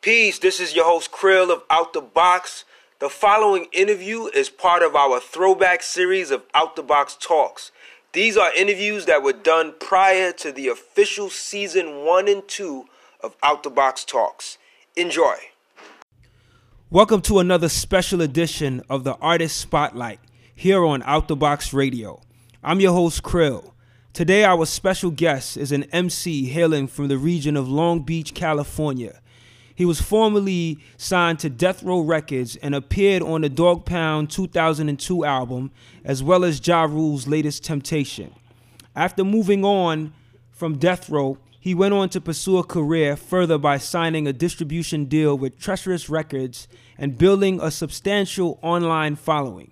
Peace, this is your host Krill of Out the Box. The following interview is part of our throwback series of Out the Box Talks. These are interviews that were done prior to the official season one and two of Out the Box Talks. Enjoy. Welcome to another special edition of the Artist Spotlight here on Out the Box Radio. I'm your host Krill. Today, our special guest is an MC hailing from the region of Long Beach, California. He was formerly signed to Death Row Records and appeared on the Dogg Pound 2002 album, as well as Ja Rule's latest Temptation. After moving on from Death Row, he went on to pursue a career further by signing a distribution deal with Treacherous Records and building a substantial online following.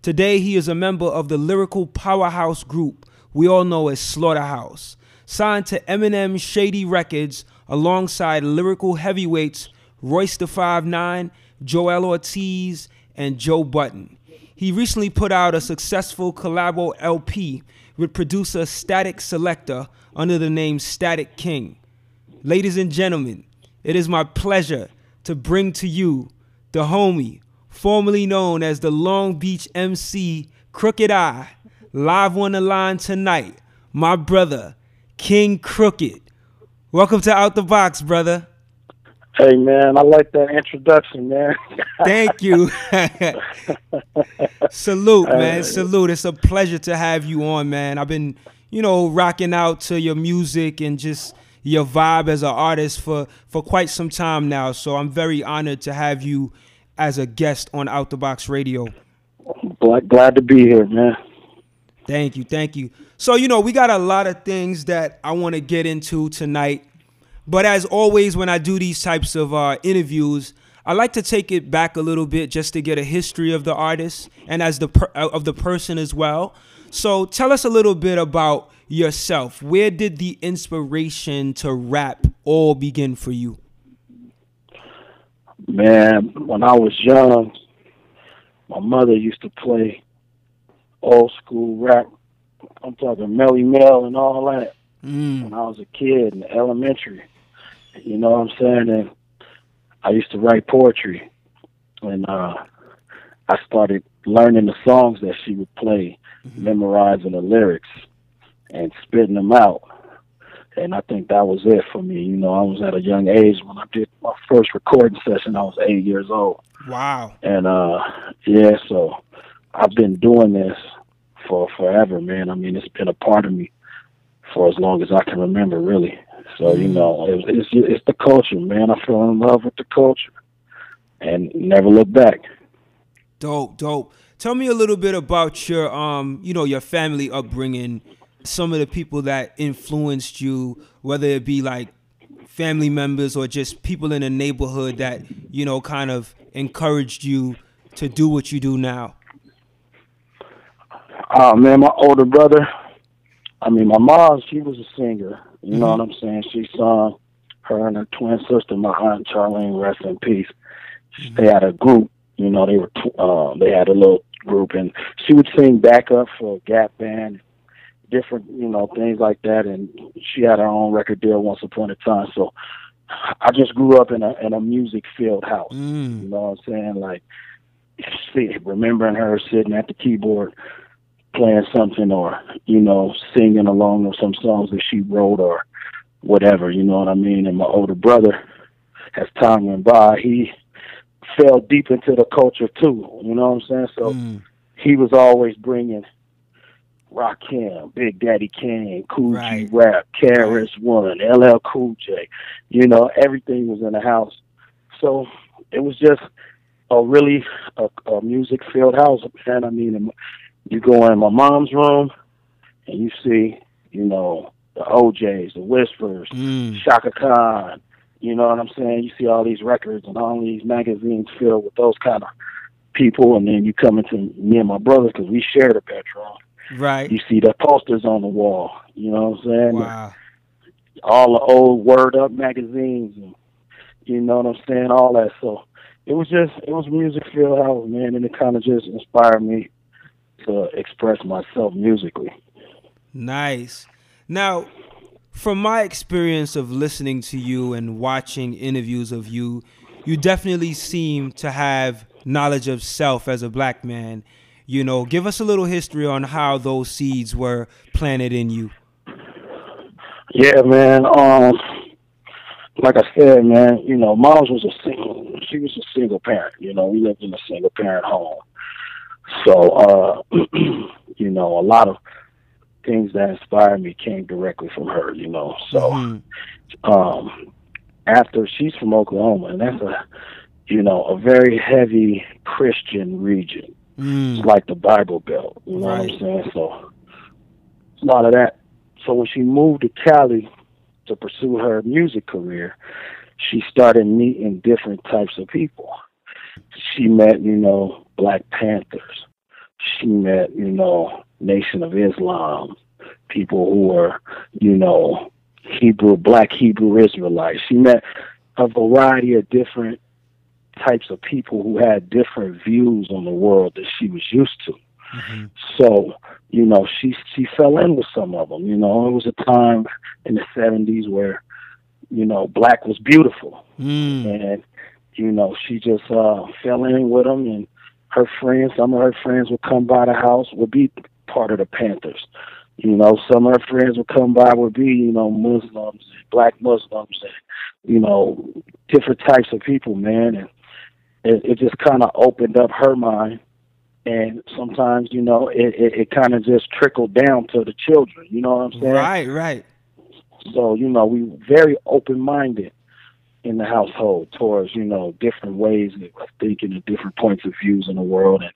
Today, he is a member of the lyrical powerhouse group we all know as Slaughterhouse, signed to Eminem Shady Records alongside lyrical heavyweights Royce da 5'9, Joell Ortiz, and Joe Budden. He recently put out a successful collabo LP with producer Statik Selektah under the name Statik KXNG. Ladies and gentlemen, it is my pleasure to bring to you the homie, formerly known as the Long Beach MC Crooked I, live on the line tonight, my brother, KXNG Crooked. Welcome to Out the Box, brother. Hey man, I like that introduction, man. Thank you. Salute, man. Salute. It's a pleasure to have you on, man. I've been, you know, rocking out to your music and just your vibe as an artist for for quite some time now. So I'm very honored to have you as a guest on Out the Box Radio. Glad, glad to be here, man. Thank you, thank you. So, you know, we got a lot of things that I want to get into tonight. But as always, when I do these types of uh, interviews, I like to take it back a little bit just to get a history of the artist and as the per- uh, of the person as well. So, tell us a little bit about yourself. Where did the inspiration to rap all begin for you? Man, when I was young, my mother used to play old school rap I'm talking Melle Mel and all that. Mm. When I was a kid in elementary, you know what I'm saying? And I used to write poetry, and uh, I started learning the songs that she would play, mm-hmm. memorizing the lyrics, and spitting them out. And I think that was it for me. You know, I was at a young age when I did my first recording session. I was eight years old. Wow. And uh, yeah, so I've been doing this for forever, man. I mean, it's been a part of me for as long as I can remember, really. So you mm. know, it's it's, it's the culture, man. I fell in love with the culture, and never look back. Dope, dope. Tell me a little bit about your um, you know, your family upbringing. Some of the people that influenced you, whether it be like family members or just people in the neighborhood that you know kind of encouraged you to do what you do now. Oh man, my older brother. I mean, my mom, she was a singer. You mm-hmm. know what I'm saying? She sung. Her and her twin sister, my aunt Charlene, rest in peace. Mm-hmm. They had a group. You know, they were uh, they had a little group, and she would sing backup for a Gap band, different you know things like that. And she had her own record deal once upon a time. So I just grew up in a in a music filled house. Mm. You know what I'm saying? Like see, remembering her sitting at the keyboard playing something or you know singing along with some songs that she wrote or whatever you know what i mean and my older brother as time went by he fell deep into the culture too you know what i'm saying so mm. he was always bringing Rakim, Big Daddy Kane, Kool right. G Rap, KRS One, LL Cool J, you know everything was in the house. So it was just a really a, a music filled house, man. I mean, you go in my mom's room and you see, you know, the O'Jays, the Whispers, mm. Chaka Khan, you know what I'm saying? You see all these records and all these magazines filled with those kind of people, and then you come into me and my brother because we share the bedroom. Right. You see the posters on the wall. You know what I'm saying? Wow. All the old Word Up magazines, and you know what I'm saying? All that. So it was just it was music filled house, man, and it kind of just inspired me to express myself musically. Nice. Now, from my experience of listening to you and watching interviews of you, you definitely seem to have knowledge of self as a black man. You know, give us a little history on how those seeds were planted in you. Yeah, man. Um, like I said, man, you know, Miles was a single. She was a single parent. You know, we lived in a single parent home. So, uh, you know, a lot of things that inspired me came directly from her. You know, so mm-hmm. um, after she's from Oklahoma, and that's a, you know, a very heavy Christian region. Mm. It's like the Bible Belt. You know right. what I'm saying? So, a lot of that. So when she moved to Cali to pursue her music career, she started meeting different types of people. She met, you know, Black Panthers. She met, you know, Nation of Islam, people who were, you know, Hebrew, Black Hebrew Israelites. She met a variety of different types of people who had different views on the world that she was used to. Mm-hmm. So, you know, she she fell in with some of them. You know, it was a time in the '70s where, you know, black was beautiful, mm. and you know, she just uh, fell in with them, and her friends, some of her friends would come by the house, would be part of the Panthers. You know, some of her friends would come by, would be, you know, Muslims, black Muslims, and you know, different types of people, man, and it, it just kind of opened up her mind. And sometimes you know it, it, it kind of just trickled down to the children you know what i'm saying? Right right. So you know we very open minded in the household towards you know different ways of thinking and different points of views in the world and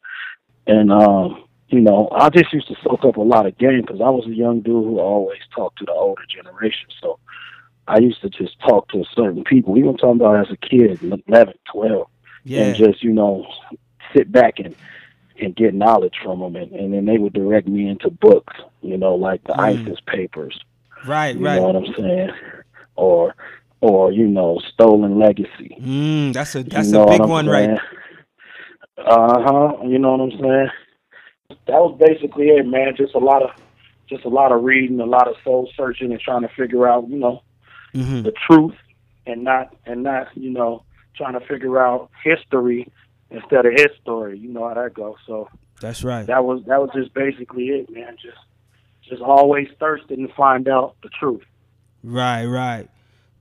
and um you know i just used to soak up a lot of game because i was a young dude who always talked to the older generation so i used to just talk to certain people even talking about as a kid 11 12 yeah. and just you know sit back and and get knowledge from them, and, and then they would direct me into books, you know, like the mm. ISIS papers. Right, you right. You know what I'm saying? Or, or you know, stolen legacy. Mm, that's a that's you know a big one, saying? right? Uh huh. You know what I'm saying? That was basically it, man. Just a lot of, just a lot of reading, a lot of soul searching, and trying to figure out, you know, mm-hmm. the truth, and not and not, you know, trying to figure out history instead of his story. You know how that goes. So that's right. That was that was just basically it, man. Just just always thirsting to find out the truth. Right, right.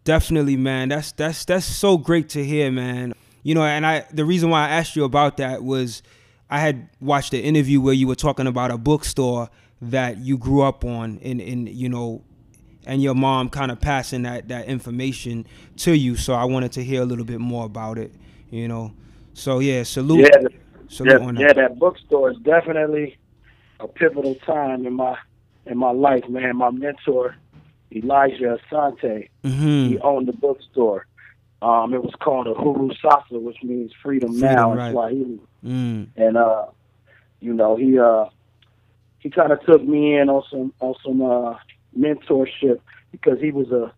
Definitely, man. That's that's that's so great to hear, man. You know, and I the reason why I asked you about that was I had watched an interview where you were talking about a bookstore that you grew up on in in you know and your mom kind of passing that that information to you so i wanted to hear a little bit more about it you know so yeah, salute. Yeah, the, salute yeah, that. yeah, that bookstore is definitely a pivotal time in my in my life, man. My mentor, Elijah Asante, mm-hmm. he owned the bookstore. Um, it was called Uhuru Sasa, which means freedom, freedom now right. in Swahili. Mm. And uh, you know, he uh, he kind of took me in on some on some uh, mentorship because he was a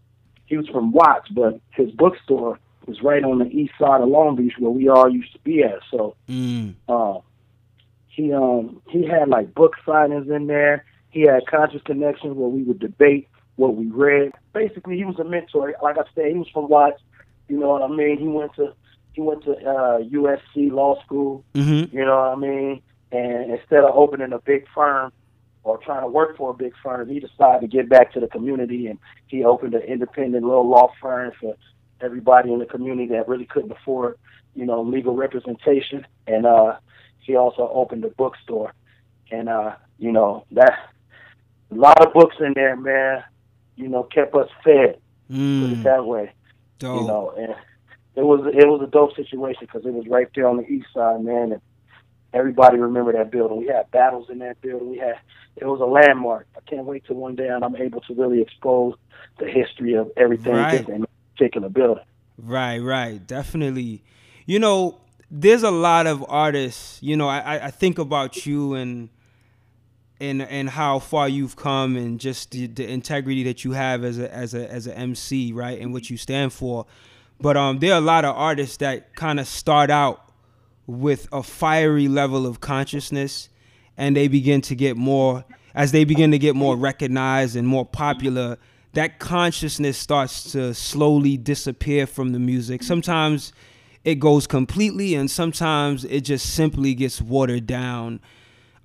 he was from Watts, but his bookstore was right on the east side of Long Beach where we all used to be at. So mm. uh, he um he had like book signings in there. He had conscious connections where we would debate what we read. Basically, he was a mentor. Like I said, he was from Watts. You know what I mean? He went to he went to uh, USC law school. Mm-hmm. You know what I mean? And instead of opening a big firm or trying to work for a big firm, he decided to get back to the community and he opened an independent little law firm for everybody in the community that really couldn't afford, you know, legal representation. And uh, he also opened a bookstore, and uh, you know that a lot of books in there, man. You know, kept us fed. Mm. Put it mm. that way. Dope. You know, and it was it was a dope situation because it was right there on the east side, man. And everybody remember that building. We had battles in that building. We had it was a landmark. I can't wait till one day and I'm able to really expose the history of everything right. and particular building. Right, right, definitely. You know, there's a lot of artists. You know, I, I think about you and and and how far you've come and just the, the integrity that you have as a as a as an MC, right, and what you stand for. But um, there are a lot of artists that kind of start out with a fiery level of consciousness, and they begin to get more as they begin to get more recognized and more popular that consciousness starts to slowly disappear from the music. Sometimes it goes completely, and sometimes it just simply gets watered down.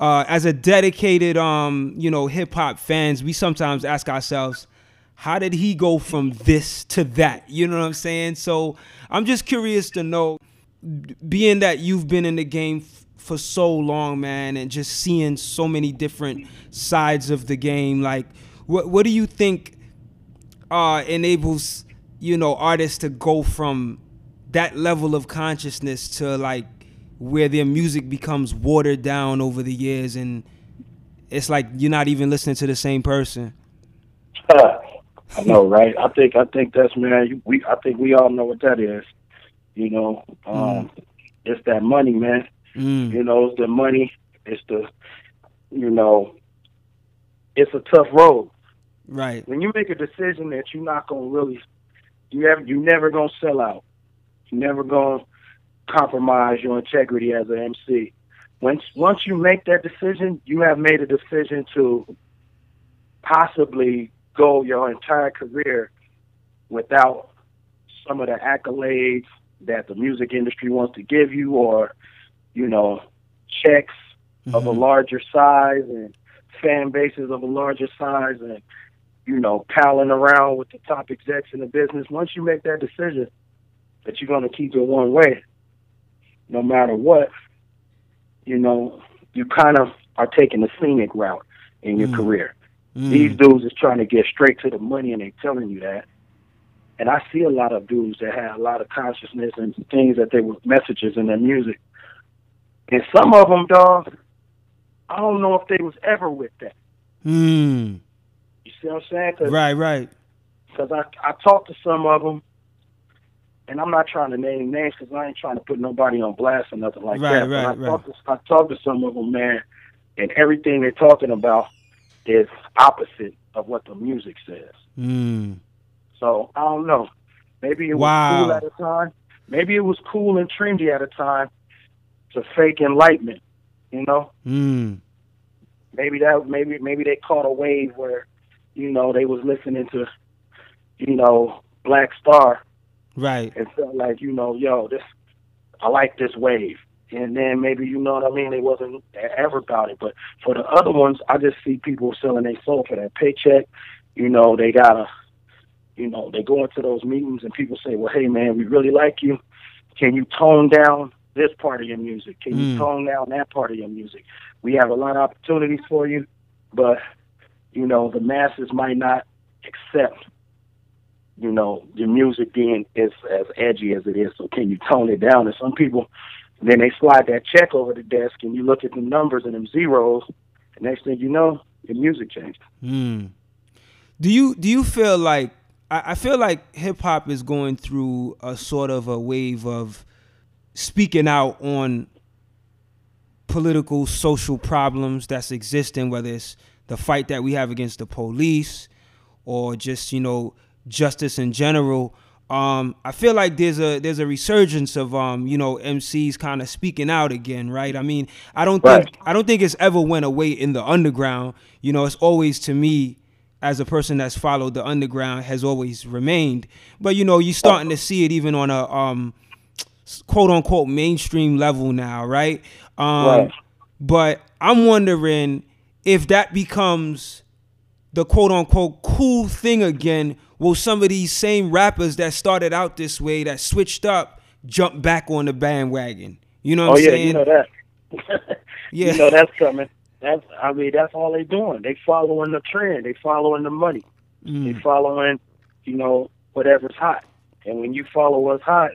Uh, as a dedicated, um, you know, hip hop fans, we sometimes ask ourselves, how did he go from this to that? You know what I'm saying? So I'm just curious to know, being that you've been in the game for so long, man, and just seeing so many different sides of the game, like, what what do you think uh, enables you know artists to go from that level of consciousness to like where their music becomes watered down over the years and it's like you're not even listening to the same person. I know, right? I think I think that's man. We I think we all know what that is. You know, um, mm. it's that money, man. Mm. You know, it's the money. It's the, you know, it's a tough road. Right. When you make a decision that you're not gonna really, you have you never gonna sell out. You're never gonna compromise your integrity as an MC. Once once you make that decision, you have made a decision to possibly go your entire career without some of the accolades that the music industry wants to give you or you know checks mm-hmm. of a mm-hmm. larger size and fan bases of a larger size and you know palling around with the top execs in the business once you make that decision that you're going to keep it one way no matter what you know you kind of are taking the scenic route in your mm. career Mm. These dudes is trying to get straight to the money, and they telling you that. And I see a lot of dudes that have a lot of consciousness and things that they were messages in their music. And some of them, dog, I don't know if they was ever with that. Hmm. You see what I'm saying? Cause, right, right. Because I I talked to some of them, and I'm not trying to name names because I ain't trying to put nobody on blast or nothing like right, that. Right, but I right. Talked to, I talked to some of them, man, and everything they're talking about is opposite of what the music says. Mm. So I don't know. Maybe it was wow. cool at a time. Maybe it was cool and trendy at a time to fake enlightenment. You know. Mm. Maybe that. Maybe maybe they caught a wave where, you know, they was listening to, you know, Black Star. Right. And felt like you know, yo, this. I like this wave and then maybe you know what I mean. They wasn't ever about it, but for the other ones, I just see people selling their soul for that paycheck. You know, they gotta, you know, they go into those meetings and people say, "Well, hey man, we really like you. Can you tone down this part of your music? Can you mm. tone down that part of your music? We have a lot of opportunities for you, but you know, the masses might not accept." You know, your music being as as edgy as it is, so can you tone it down? And some people, then they slide that check over the desk, and you look at the numbers and them zeros. The next thing you know, your music changed. Mm. Do you do you feel like I, I feel like hip hop is going through a sort of a wave of speaking out on political social problems that's existing, whether it's the fight that we have against the police or just you know justice in general um, I feel like there's a there's a resurgence of um, you know MCs kind of speaking out again, right? I mean, I don't think. I don't think it's ever went away in the underground. You know, it's always to me as a person that's followed the underground has always remained. But you know, you're starting to see it even on a um, quote unquote mainstream level now, right? Um, right. But I'm wondering if that becomes the quote unquote cool thing again will some of these same rappers that started out this way that switched up jump back on the bandwagon? You know what oh, I'm yeah, saying? you know that. yeah, you know that's coming. That's I mean that's all they're doing. They following the trend. They following the money. Mm. They following, you know, whatever's hot. And when you follow what's hot,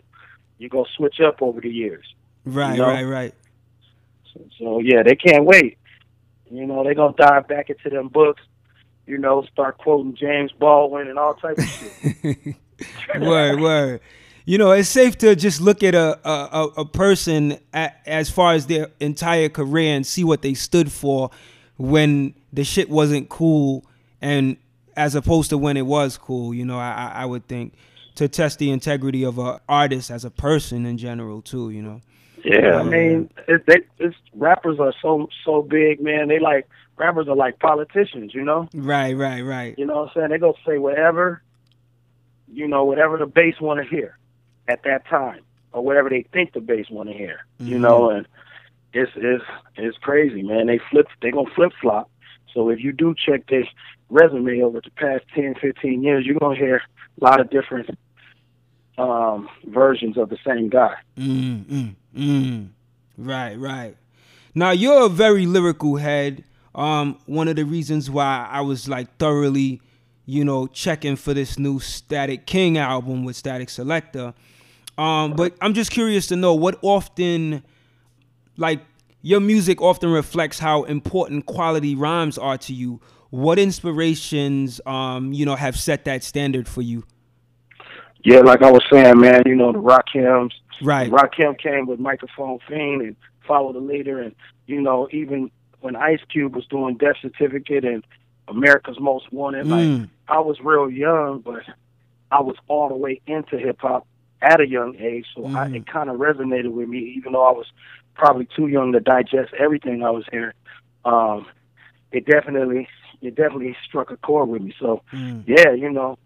you're gonna switch up over the years. Right, you know? right, right. So, so yeah, they can't wait. You know, they gonna dive back into them books you know, start quoting James Baldwin and all types of shit. word, word. You know, it's safe to just look at a a, a person at, as far as their entire career and see what they stood for when the shit wasn't cool, and as opposed to when it was cool. You know, I I would think to test the integrity of an artist as a person in general too. You know. Yeah, I mean, it, they, it's rappers are so so big, man. They like rappers are like politicians, you know. Right, right, right. You know what I'm saying? They go say whatever, you know, whatever the base want to hear at that time, or whatever they think the base want to hear. Mm-hmm. You know, and it's it's it's crazy, man. They flip, they gonna flip flop. So if you do check this resume over the past 10, 15 years, you're gonna hear a lot of different um, versions of the same guy. Mm, mm, mm. Right, right. Now you're a very lyrical head. Um, one of the reasons why I was like thoroughly, you know, checking for this new Statik KXNG album with Statik Selektah. Um, but I'm just curious to know what often, like, your music often reflects how important quality rhymes are to you. What inspirations, um, you know, have set that standard for you? Yeah, like I was saying, man, you know, the Rock Rakims. Right. Rakim came with Microphone Fiend and Follow the Leader. And, you know, even when Ice Cube was doing Death Certificate and America's Most Wanted, Mm. like, I was real young, but I was all the way into hip hop at a young age. So I, Mhm. it kind of resonated with me, even though I was probably too young to digest everything I was hearing. Um, it definitely, it definitely struck a chord with me. So, Mm. yeah, you know,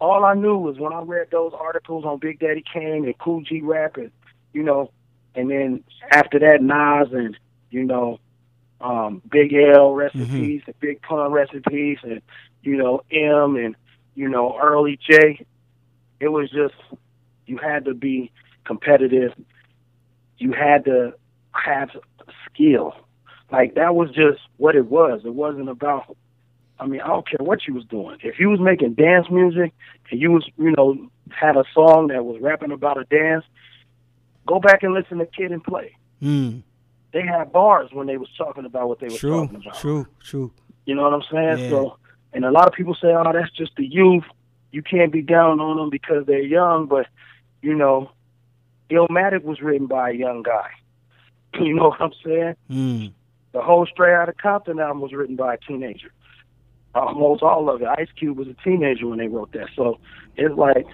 all I knew was when I read those articles on Big Daddy Kane and Kool G Rap, and you know, and then after that Nas and you know, um, Big L recipes Mhm. peace and Big Pun recipes and you know M and you know Early J. It was just you had to be competitive. You had to have skill. Like that was just what it was. It wasn't about I mean, I don't care what you was doing. If you was making dance music and you was, you know, had a song that was rapping about a dance, go back and listen to Kid and Play. Mm. They had bars when they was talking about what they was True, talking about. true, true. You know what I'm saying? Yeah. So, and a lot of people say, "Oh, that's just the youth. You can't be down on them because they're young." But you know, Illmatic was written by a young guy. You know what I'm saying? Mm. The whole Straight Outta Compton album was written by a teenager. Almost all of it. Ice Cube was a teenager when they wrote that. So it's like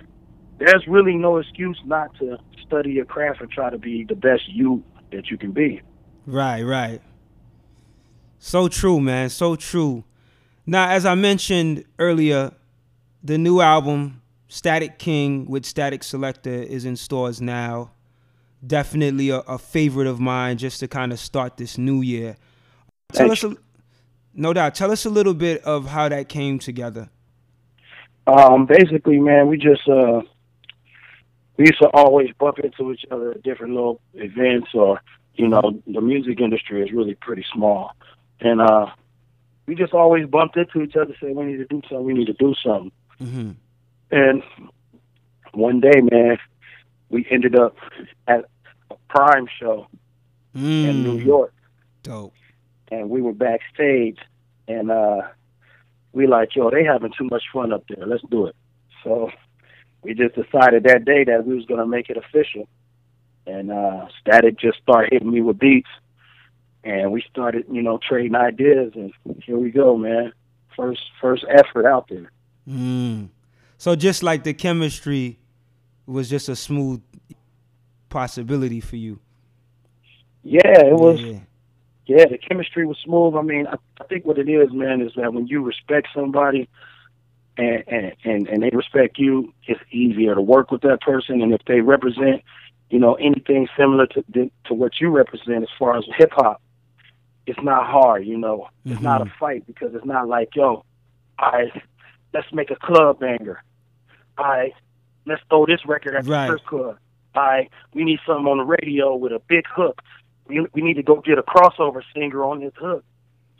there's really no excuse not to study your craft and try to be the best you that you can be. Right, right. So true, man. So true. Now, as I mentioned earlier, the new album, Statik KXNG with Statik Selektah, is in stores now. Definitely a, a favorite of mine just to kind of start this new year. Tell Thanks. us, a, no doubt, tell us a little bit of how that came together. Um, basically, man, we just uh, we used to always bump into each other at different little events, or you know, the music industry is really pretty small, and uh, we just always bumped into each other, said we need to do something, we need to do something, hmm and one day, man, we ended up at a PRhyme show Mm. in New York, Dope. and we were backstage, and uh, we like, yo, they having too much fun up there. Let's do it. So we just decided that day that we was gonna make it official, and uh, Statik just started hitting me with beats, and we started, you know, trading ideas, and here we go, man. First, first effort out there. Mm. So just like the chemistry was just a smooth possibility for you. Yeah, it was. Yeah. Yeah, the chemistry was smooth. I mean, I, I think what it is, man, is that when you respect somebody and, and and and they respect you, it's easier to work with that person. And if they represent, you know, anything similar to to what you represent as far as hip hop, it's not hard. You know, it's not a fight because it's not like, yo, I let's make a club banger. I let's throw this record at the Right. strip club. I we need something on the radio with a big hook we, we need to go get a crossover singer on this hook,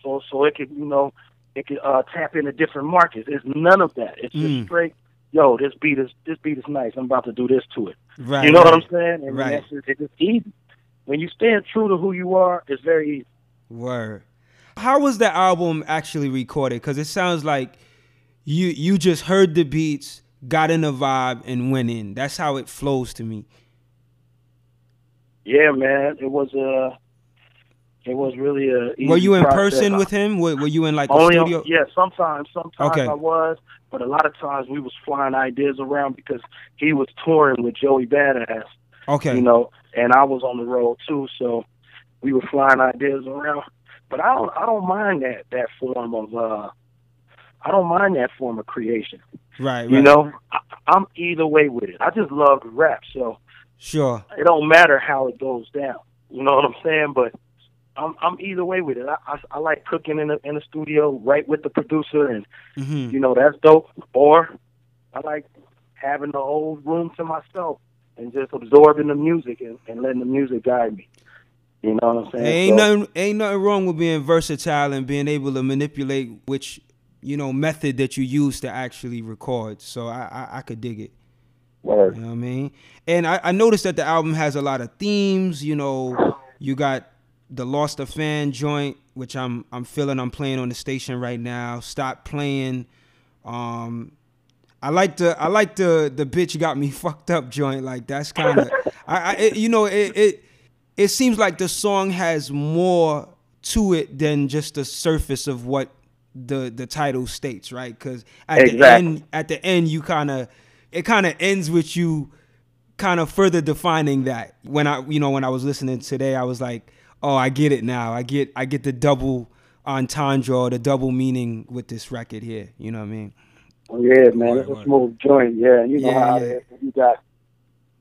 so so it could you know it could uh, tap into different markets. It's none of that. It's just Mm. straight. Yo, this beat is this beat is nice. I'm about to do this to it. Right. you know what. I'm saying? And Right. just, it's just easy. When you stand true to who you are, it's very easy. Word. How was the album actually recorded? Because it sounds like you you just heard the beats, got in the vibe, and went in. That's how it flows to me. Yeah, man. It was uh it was really a. Easy were you in process. person with him? Were, were you in like a studio? on, yeah, sometimes sometimes Okay. I was, but a lot of times we was flying ideas around because he was touring with Joey Bada$$. Okay. You know, and I was on the road too, so we were flying ideas around. But I don't I don't mind that that form of uh I don't mind that form of creation. Right, right. You know, I, I'm either way with it. I just love rap, so sure. It don't matter how it goes down. You know what I'm saying? But I'm I'm either way with it. I I, I like cooking in the in the studio right with the producer, and mm-hmm. you know that's dope. Or I like having the whole room to myself and just absorbing the music and, and letting the music guide me. You know what I'm saying? Ain't so, nothing ain't nothing wrong with being versatile and being able to manipulate which you know method that you use to actually record. So I I, I could dig it. Word. You know what I mean? And I, I noticed that the album has a lot of themes. You know, you got the Lost a Fan joint, which I'm I'm feeling I'm playing on the station right now. Stop playing. Um, I like the I like the the bitch got me fucked up joint. Like that's kind of I, I it, you know it, it it seems like the song has more to it than just the surface of what the the title states, right? Because at exactly. the end at the end you kind of it kind of ends with you kind of further defining that. When I you know when I was listening today, I was like, oh, I get it now. I get I get the double entendre or the double meaning with this record here. You know what I mean? Oh, yeah, man, it's a smooth joint. Yeah, you know Yeah, how yeah. it is. You got,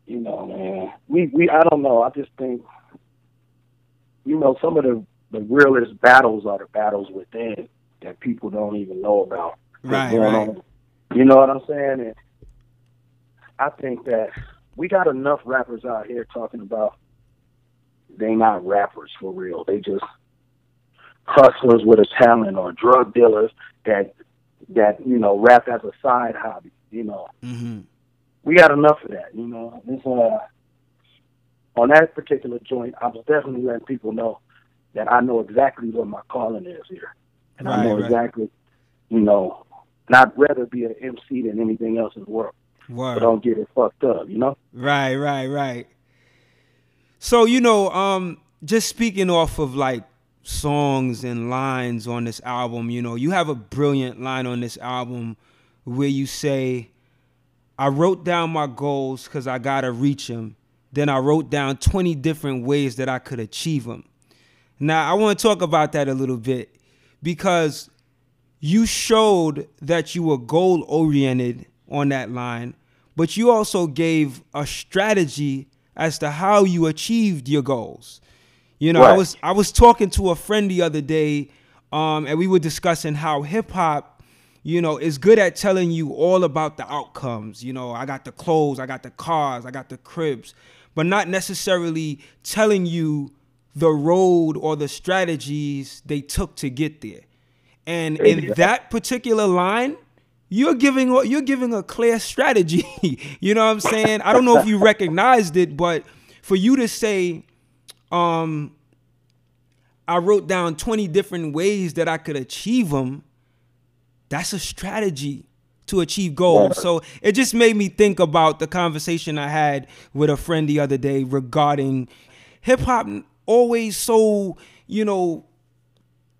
you know, man. We we I don't know. I just think, you know, some of the the realest battles are the battles within that people don't even know about. Right, going right. on. You know what I'm saying? And I think that we got enough rappers out here talking about they not rappers for real. They just hustlers with a talent or drug dealers that that you know rap as a side hobby. You know, Mm-hmm. we got enough of that. You know, this uh, on that particular joint, I was definitely letting people know that I know exactly what my calling is here, and I know right. exactly, you know, and I'd rather be an MC than anything else in the world. Word. don't get it fucked up. You know. Right, right, right. So you know, um, just speaking off of like songs and lines on this album, you know, you have a brilliant line on this album where you say, "I wrote down my goals because I gotta reach them. Then I wrote down 20 different ways that I could achieve them." Now I want to talk about that a little bit because you showed that you were goal oriented on that line, but you also gave a strategy as to how you achieved your goals. You know, I was I was talking to a friend the other day, um, and we were discussing how hip hop, you know, is good at telling you all about the outcomes. You know, I got the clothes, I got the cars, I got the cribs, but not necessarily telling you the road or the strategies they took to get there. And in that particular line, you're giving you're giving a clear strategy. you know what I'm saying? I don't know if you recognized it, but for you to say, um, I wrote down 20 different ways that I could achieve them, that's a strategy to achieve goals. So it just made me think about the conversation I had with a friend the other day regarding hip hop always so, you know,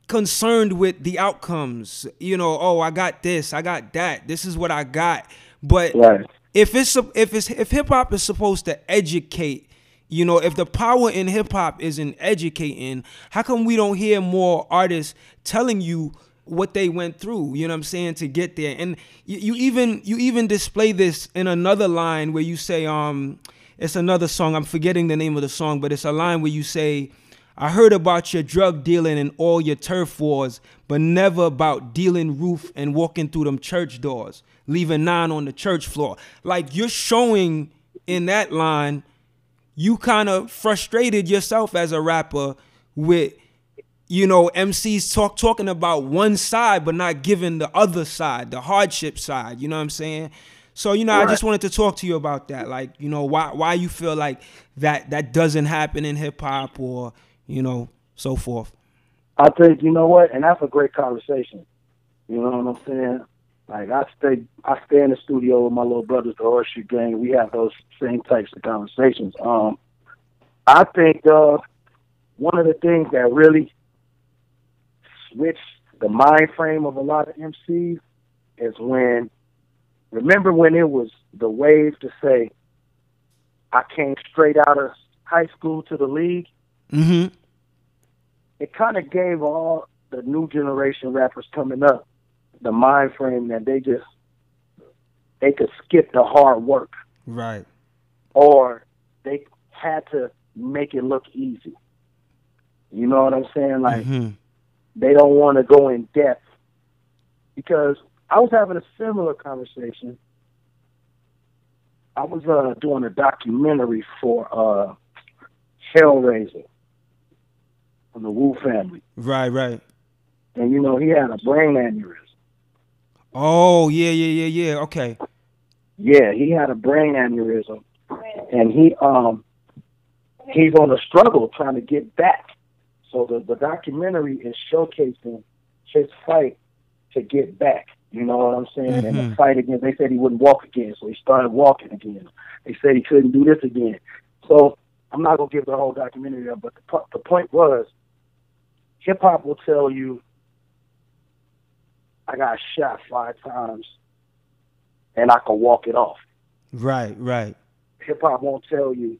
concerned with the outcomes. You know, oh, I got this, I got that. This is what I got. But Right. if it's if it's if hip hop is supposed to educate, you know, if the power in hip hop is in educating, how come we don't hear more artists telling you what they went through, you know what I'm saying, to get there? And you, you even you even display this in another line where you say, um, it's another song, I'm forgetting the name of the song, but it's a line where you say, I heard about your drug dealing and all your turf wars, but never about dealing roof and walking through them church doors, leaving nine on the church floor. Like you're showing in that line, you kind of frustrated yourself as a rapper with, you know, MCs talk talking about one side but not giving the other side, the hardship side. You know what I'm saying? So you know, I just wanted to talk to you about that. Like, you know, why why you feel like that that doesn't happen in hip hop or you know so forth. I think you know what, and that's a great conversation. You know what I'm saying? Like I stay, I stay in the studio with my little brothers, the Horseshoe Gang. We have those same types of conversations. Um, I think uh, one of the things that really switched the mind frame of a lot of MCs is when, remember when it was the wave to say, I came straight out of high school to the league, Mm-hmm. it kind of gave all the new generation rappers coming up the mind frame that they just they could skip the hard work Right. or they had to make it look easy. You know what I'm saying? Like hmm they don't want to go in depth because I was having a similar conversation. I was uh, doing a documentary for uh, Hell Razah from the Wu family, Right. Right. and you know he had a brain aneurysm. Oh yeah yeah yeah yeah. Okay. Yeah, he had a brain aneurysm, and he um he's on a struggle trying to get back. So the the documentary is showcasing his fight to get back. You know what I'm saying? And the Mhm. fight again. They said he wouldn't walk again, so he started walking again. They said he couldn't do this again. So I'm not gonna give the whole documentary up, but the the point was, hip hop will tell you, I got shot five times, and I can walk it off Right. Right. hip hop won't tell you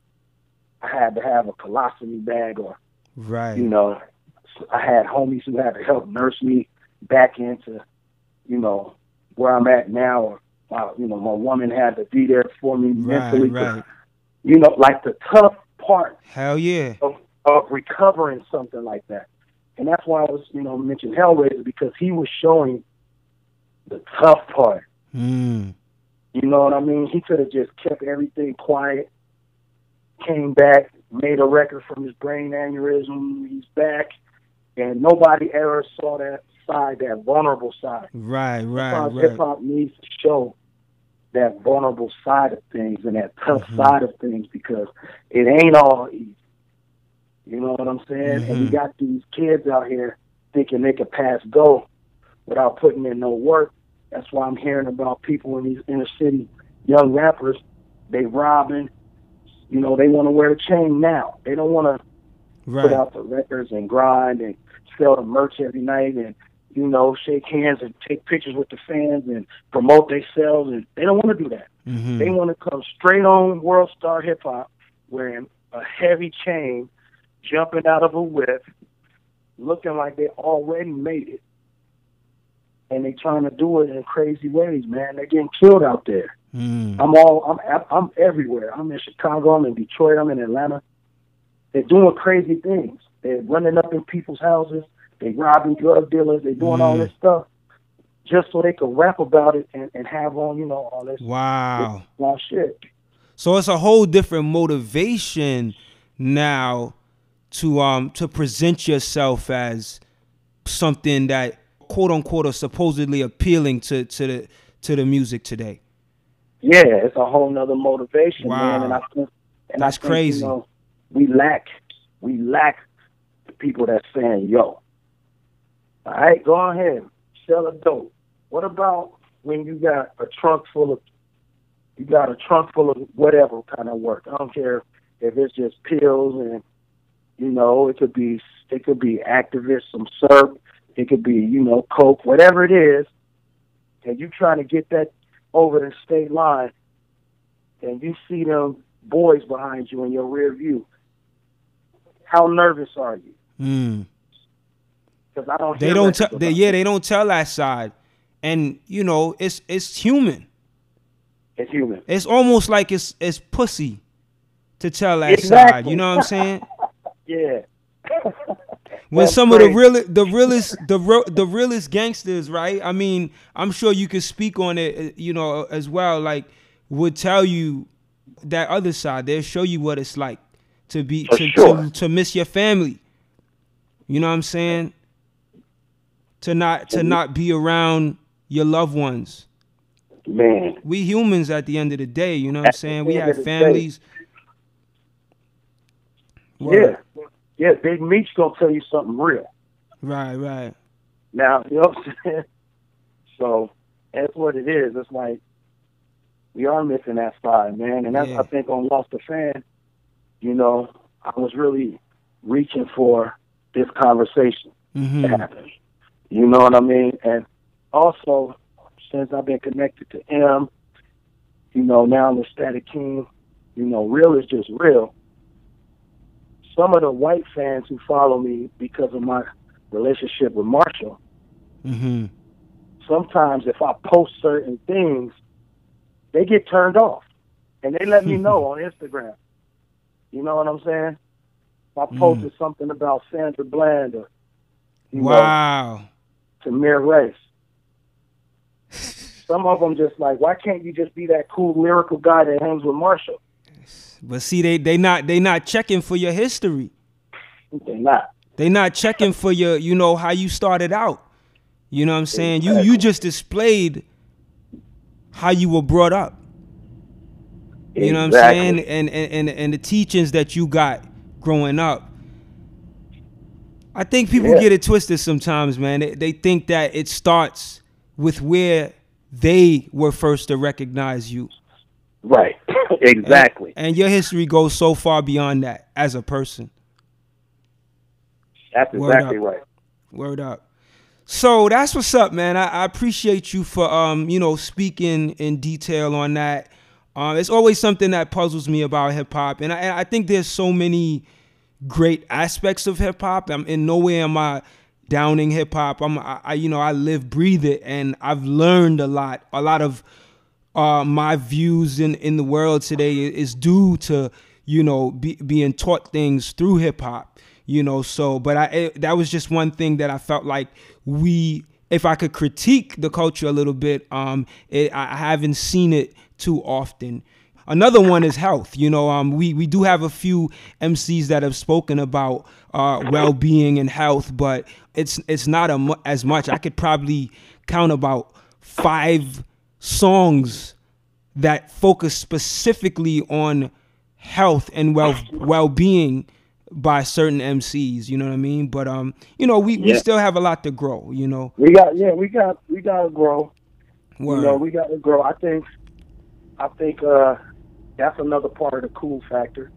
I had to have a colostomy bag or Right. you know I had homies who had to help nurse me back into you know where I'm at now or my, you know my woman had to be there for me Right. mentally Right. you know like the tough part Hell yeah. of, of recovering something like that and that's why I was you know mentioned Hell Razah because he was showing the tough part Mm. You know what I mean? He could have just kept everything quiet, came back, made a record from his brain aneurysm. He's back, and nobody ever saw that side, that vulnerable side. Right. Right. Sometimes Right. hip hop needs to show that vulnerable side of things and that tough Mhm. side of things because it ain't all easy. You know what I'm saying? And you Mhm. got these kids out here thinking they could pass go without putting in no work. That's why I'm hearing about people in these inner city young rappers. They robbing. You know, they want to wear a chain now. They don't want to put out the records and grind and sell the merch every night and you know shake hands and take pictures with the fans and promote themselves and they don't want to do that. Mhm. They want to come straight on World Star Hip Hop wearing a heavy chain, jumping out of a whip, looking like they already made it. And they trying to do it in crazy ways, man. They're getting killed out there. Mm. I'm all I'm I'm everywhere. I'm in Chicago. I'm in Detroit. I'm in Atlanta. They're doing crazy things. They're running up in people's houses. They're robbing drug dealers. They're doing all Mm. this stuff just so they can rap about it and, and have on, you know, all this Wow. wild shit. So it's a whole different motivation now to um to present yourself as something that quote unquote are supposedly appealing to to the to the music today. Yeah, it's a whole nother motivation, man. And I think, and That's I think, crazy. You know, we lack, we lack the people that's saying, "Yo, all right, go ahead, sell a dope." What about when you got a trunk full of, you got a trunk full of whatever kind of work? I don't care if it's just pills and, you know, it could be, it could be Actavis, some syrup, it could be, you know, coke, whatever it is, and you trying to get that over the state line and you see them boys behind you in your rear view, how nervous are you? Mm. Because I don't. They don't tell they, yeah, they don't tell that side. And you know, it's it's human. It's human. It's almost like it's it's pussy to tell that side. You know what I'm saying? Yeah. when some of the crazy. real the realest the the realest gangsters, right? I mean, I'm sure you could speak on it, uh, you know, as well. Like, would tell you that other side. They'll show you what it's like to be to, sure. to to miss your family. You know what I'm saying? To not to not be around your loved ones. Man. We humans at the end of the day, you know what I'm saying? We have families. Yeah. Yeah. Big Meech gonna tell you something real. Right, right. Now, you know what I'm saying? So that's what it is. It's like we are missing that side, man. And that's Yeah. I think on Lost a Fan, you know, I was really reaching for this conversation hmm to happen. You know what I mean? And also, since I've been connected to M, you know, now I'm with Statik KXNG, you know, real is just real. Some of the white fans who follow me because of my relationship with Marshall. Mm-hmm. Sometimes if I post certain things, they get turned off, and they let me know on Instagram. You know what I'm saying? If I Mm. posted something about Sandra Bland or you know, Wow. Tamir Rice. Some of them just like, why can't you just be that cool lyrical guy that hangs with Marshall? But see, they they not they not checking for your history. They're not. They not checking for your, you know, how you started out. You know what I'm saying? You you just displayed how you were brought up. You know what I'm saying? And, and and and the teachings that you got growing up. I think people Yeah. get it twisted sometimes, man. They, they think that it starts with where they were first to recognize you. Right. exactly. And your history goes so far beyond that as a person. That's exactly right. Word up. So that's what's up, man. I, I appreciate you for um, you know, speaking in detail on that. Um, it's always something that puzzles me about hip hop, and I, and I think there's so many great aspects of hip hop. I'm in no way am I downing hip hop. I'm, I, I, you know, I live, breathe it, and I've learned a lot. A lot of uh, my views in, in the world today is due to you know be, being taught things through hip hop. You know, so but I it, that was just one thing that I felt like we, if I could critique the culture a little bit, um, it, I haven't seen it too often. Another one is health. You know, um, we we do have a few MCs that have spoken about uh, well-being and health, but it's it's not a, as much. I could probably count about five songs that focus specifically on health and well well-being by certain MCs. You know what I mean? But um, you know, we, we still have a lot to grow. You know, We got yeah, we got we gotta grow. Word. You know, we gotta grow. I think I think uh that's another part of the cool factor.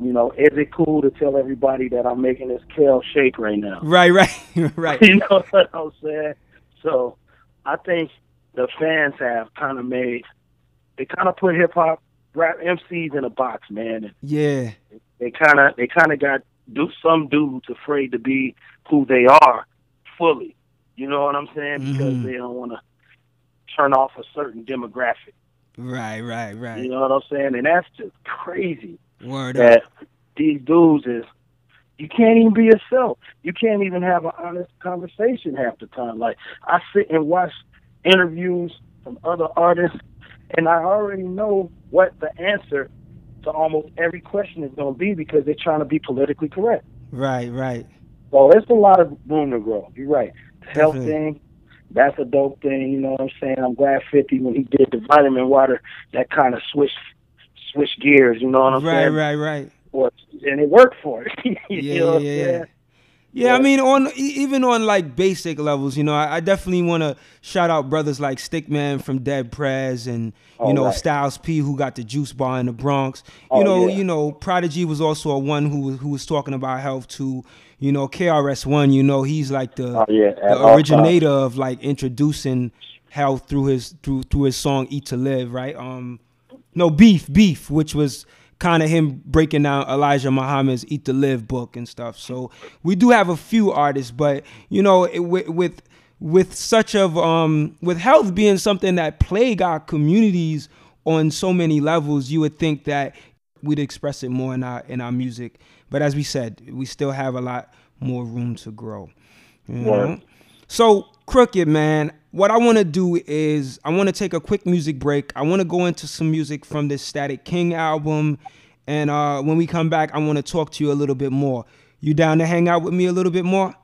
You know, is it cool to tell everybody that I'm making this kale shake right now? right, right, right. you know what I'm saying? So I think the fans have kind of made they kind of put hip hop rap MCs in a box, man. And Yeah, they kind of they kind of got do some dudes afraid to be who they are fully. You know what I'm saying? Because Mhm. they don't want to turn off a certain demographic. right, right, right. You know what I'm saying? And that's just crazy Word that up. these dudes is you can't even be yourself. You can't even have an honest conversation half the time. Like I sit and watch interviews from other artists and I already know what the answer to almost every question is gonna be because they're trying to be politically correct. Right, right. So there's a lot of room to grow. You're right. The health Definitely. thing, that's a dope thing, you know what I'm saying? I'm glad fifty when he did the vitamin water that kind of switched switched gears, you know what I'm Right, saying? right, right. right. and it worked for it. you Yeah, know what I'm yeah, saying? Yeah. Yeah, I mean, on even on like basic levels, you know, I, I definitely want to shout out brothers like stic.man from Dead Prez and you Oh, know right. Styles P who got the Juice Bar in the Bronx. You Oh, know, yeah. you know, Prodigy was also a one who was who was talking about health too. You know, KRS One, you know, he's like the Oh, yeah, the originator of like introducing health through his through through his song Eat to Live, right? Um, no beef, beef, which was kind of him breaking down Elijah Muhammad's Eat to Live book and stuff. So we do have a few artists, but you know, it, with with with such of um with health being something that plague our communities on so many levels, you would think that we'd express it more in our in our music. But as we said, we still have a lot more room to grow. You know? So, Crooked, man, what I want to do is I want to take a quick music break. I want to go into some music from this Statik KXNG album. And uh, when we come back, I want to talk to you a little bit more. You down to hang out with me a little bit more?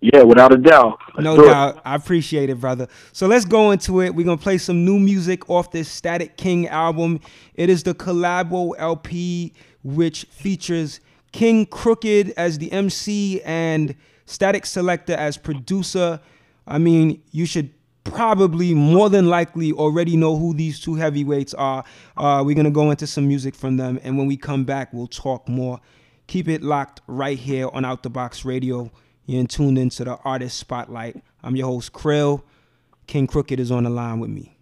Yeah, without a doubt. Let's No do it. doubt. I appreciate it, brother. So let's go into it. We're going to play some new music off this Statik KXNG album. It is the Collabo LP, which features KXNG Crooked as the MC and Statik Selektah as producer. I mean, you should probably more than likely already know who these two heavyweights are. Uh, we're going to go into some music from them. And when we come back, we'll talk more. Keep it locked right here on Out the Box Radio. You're tuned into the Artist Spotlight. I'm your host, Krill. KXNG Crooked is on the line with me.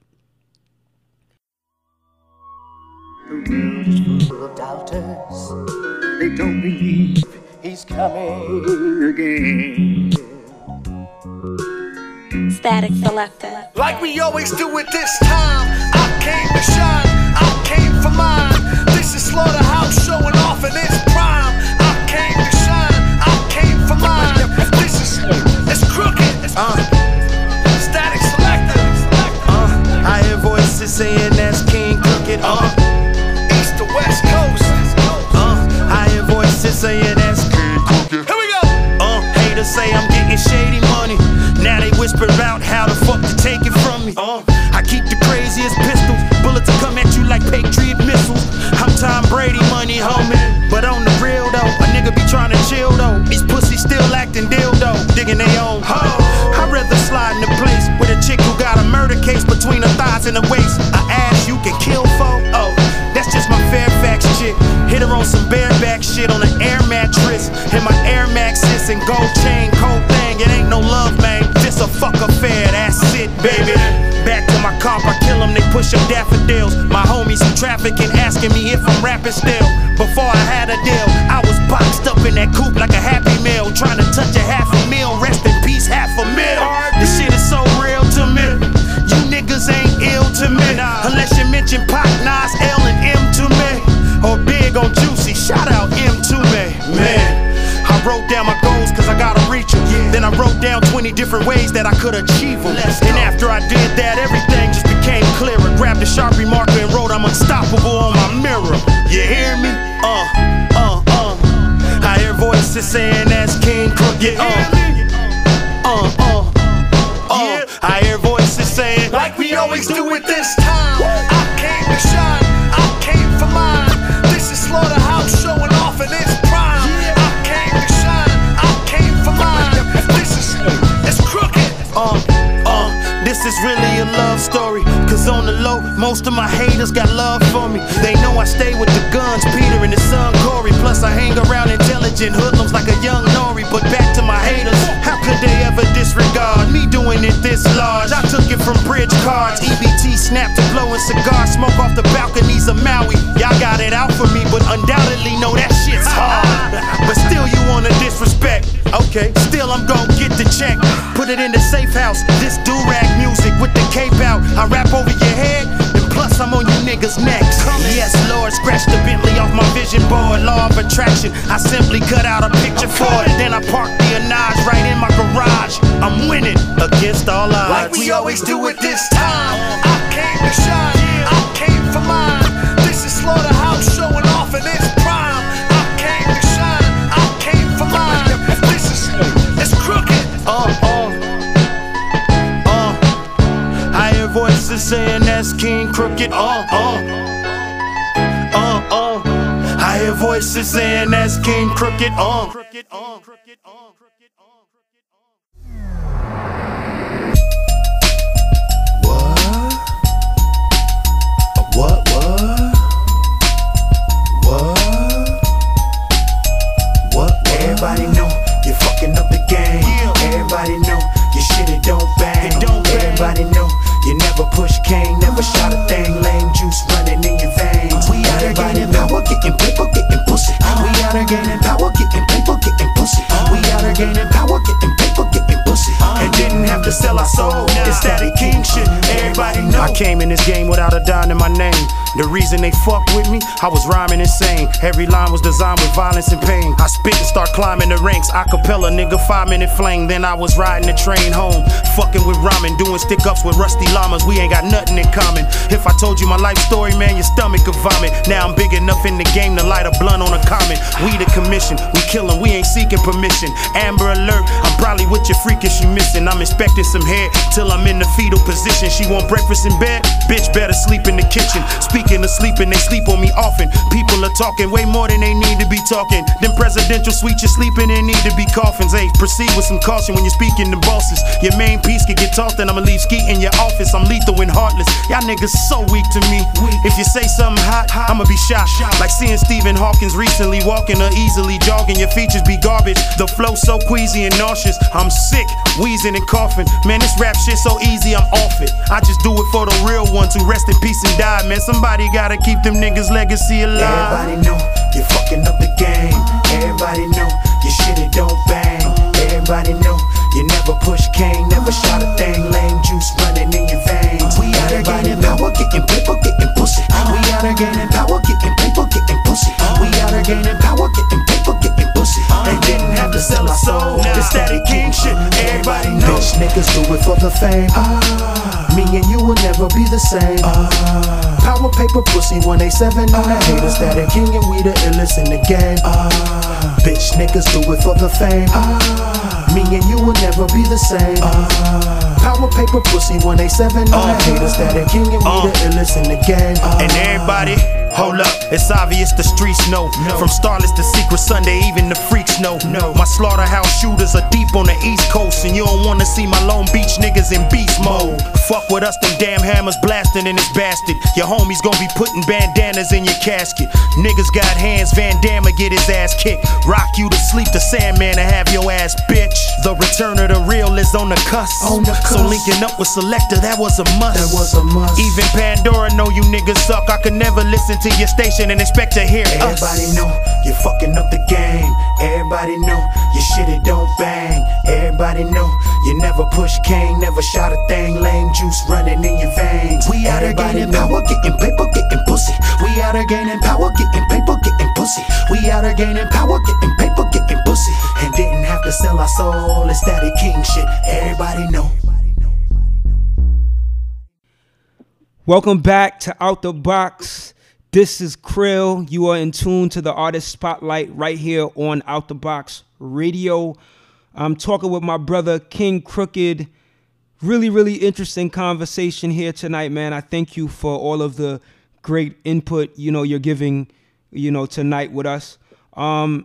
The world is full of doubters. They don't believe he's coming again. Statik Selektah. Like we always do at this time, I came to shine, I came for mine. This is Slaughterhouse showing off in its prime. I came to shine, I came for mine. This is, it's crooked, it's Uh. Statik Selektah. Uh, I hear voices saying that's KXNG Crooked. Uh, East to West Coast. uh, I hear voices saying Say I'm getting shady money. Now they whisper out how the fuck to take it from me. Uh, I keep the craziest pistols. Bullets come at you like Patriot missiles. I'm Tom Brady money, homie. But on the real though, a nigga be trying to chill though. These pussies still acting dildo, digging they own hole. I'd rather slide in a place with a chick who got a murder case between her thighs and her waist. A ass you can kill for. Oh, that's just my Fairfax chick. Hit her on some bareback shit baby. Back to my comp, I kill them, they push up daffodils. My homies who trafficking asking me if I'm rapping still. Before I had a deal, I was boxed up in that coop like a happy meal. Trying to touch a half a meal, rest in peace, half a meal. This shit is so real to me. You niggas ain't ill to me. Unless you mention Pac, Nas, L, and M to me. Or Big on Juicy, shout out M to me. Man. I wrote down my goals cause I gotta reach them. Then I wrote down 20 different ways that I could achieve them. And I did that, everything just became clearer. Grabbed a Sharpie marker and wrote, I'm unstoppable on my mirror. You hear me? Uh, uh, uh. I hear voices saying that's KXNG Crooked. Uh, uh, uh. Uh, I hear voices saying, Like we always do at this time. Really a love story. Cause on the low, most of my haters got love for me. They know I stay with the guns, Peter and his son Corey. Plus, I hang around intelligent hoodlums like a young Nori. But back to my haters, how could they ever disregard me doing it this large? I took it from bridge cards, EBT snap to blowing cigar smoke off the balconies of Maui. Y'all got it out for me, but undoubtedly know that shit's hard. But still, you wanna disrespect. Okay, still I'm gon' get the check. Put it in the safe house. This do rag music with the cape out. I rap over your head, and plus I'm on you niggas' necks. Yes, Lord, scratch the Bentley off my vision board. Law of attraction. I simply cut out a picture for it. Then I park the Anaj right in my garage. I'm winning against all odds. Like we always do it this time. I came to shine, I came for mine. This is Slaughterhouse showing voices saying that's KXNG Crooked, uh, uh, uh, uh. I hear voices saying that's KXNG Crooked, uh. What? What? What? What? What? Everybody never shot a thing. Lame juice running in your veins. We out here gaining power, getting paper, getting pussy. Uh-huh. We out here gaining power, getting paper, getting pussy. Uh-huh. We out here gaining power, getting paper, getting pussy. Uh-huh. and didn't have to sell our soul. It's that king shit. Everybody know. I came in this game without a dime in my name. The reason they fucked with me, I was rhyming insane. Every line was designed with violence and pain. I spit and start climbing the ranks. Acapella, nigga, five minute flame. Then I was riding the train home. Fucking with ramen, doing stick ups with rusty llamas. We ain't got nothing in common. If I told you my life story, man, your stomach could vomit. Now I'm big enough in the game to light a blunt on a comment. We the commission, we killin', we ain't seeking permission. Amber alert, I'm probably with your freak if she missing. I'm expecting some head till I'm in the fetal position. She want breakfast in bed, bitch better sleep in the kitchen. Speaking of sleeping, they sleep on me often. People are talking way more than they need to be talking. Them presidential suites you're sleeping in need to be coffins. Hey, proceed with some caution when you're speaking to bosses. Your main piece could get tossed, and I'ma leave ski in your office. I'm lethal and heartless. Y'all niggas so weak to me. If you say something hot, I'ma be shot. Like seeing Stephen Hawkins recently walking or easily jogging. Your features be garbage. The flow so queasy and nauseous. I'm sick, wheezing and coughing. Man, this rap shit so easy, I'm off it. I just do it for the real ones who rest in peace and die. Man, somebody gotta keep them niggas' legacy alive. Everybody know you're fucking up the game. Everybody know your shit it don't bang. Everybody know you never push cane, never shot a thing. Lame juice running in your veins. We out here gaining power, getting paper, getting pussy. Uh-huh. We out here gaining power, getting paper, getting pussy. Uh-huh. We out here gaining power, getting paper, getting pussy. They didn't have to sell our soul. The Statik KXNG shit, everybody know. Bitch niggas do it for the fame. Ah. Me and you will never be the same. Ah. Power paper pussy 187 on the haters. Ah. Statik KXNG and we the illest in the game. Bitch niggas do it for the fame. Me and you will never be the same. Power paper pussy 187 on the haters. Statik KXNG and we the illest in the game. And everybody, hold up, it's obvious the streets know. From Starless to Secret Sunday, even the freaks know. My slaughterhouse shooters are deep on the East Coast, and you don't wanna see my Long Beach niggas in beast mode. Fuck with us, them damn hammers blasting in this bastard. Your homies gon' be putting bandanas in your casket. Niggas got hands, Van Damme get his ass kicked. Rock you to sleep, the Sandman to have your ass bitch. The return of the real is on the cusp. On the So cusp. linking up with Selektah, that was a must. That was a must. Even Pandora know you niggas suck. I could never listen to your station and expect to hear us. Everybody know you're fucking up the game. Everybody know your shit it don't bang. Everybody know you never push cane, never shot a thing. Lame juice running in your veins. We out here gaining know. power, getting paper, getting pussy. We out here gaining power, getting paper, getting pussy. We out here gaining power, getting paper, getting pussy. And didn't have to sell our soul. It's that king shit. Everybody know. Welcome back to Out the Box. This is Krill. You are in tune to the artist spotlight right here on Out the Box Radio. I'm talking with my brother KXNG Crooked. Really, really interesting conversation here tonight, man. I thank you for all of the great input you know you're giving, you know, tonight with us. Um,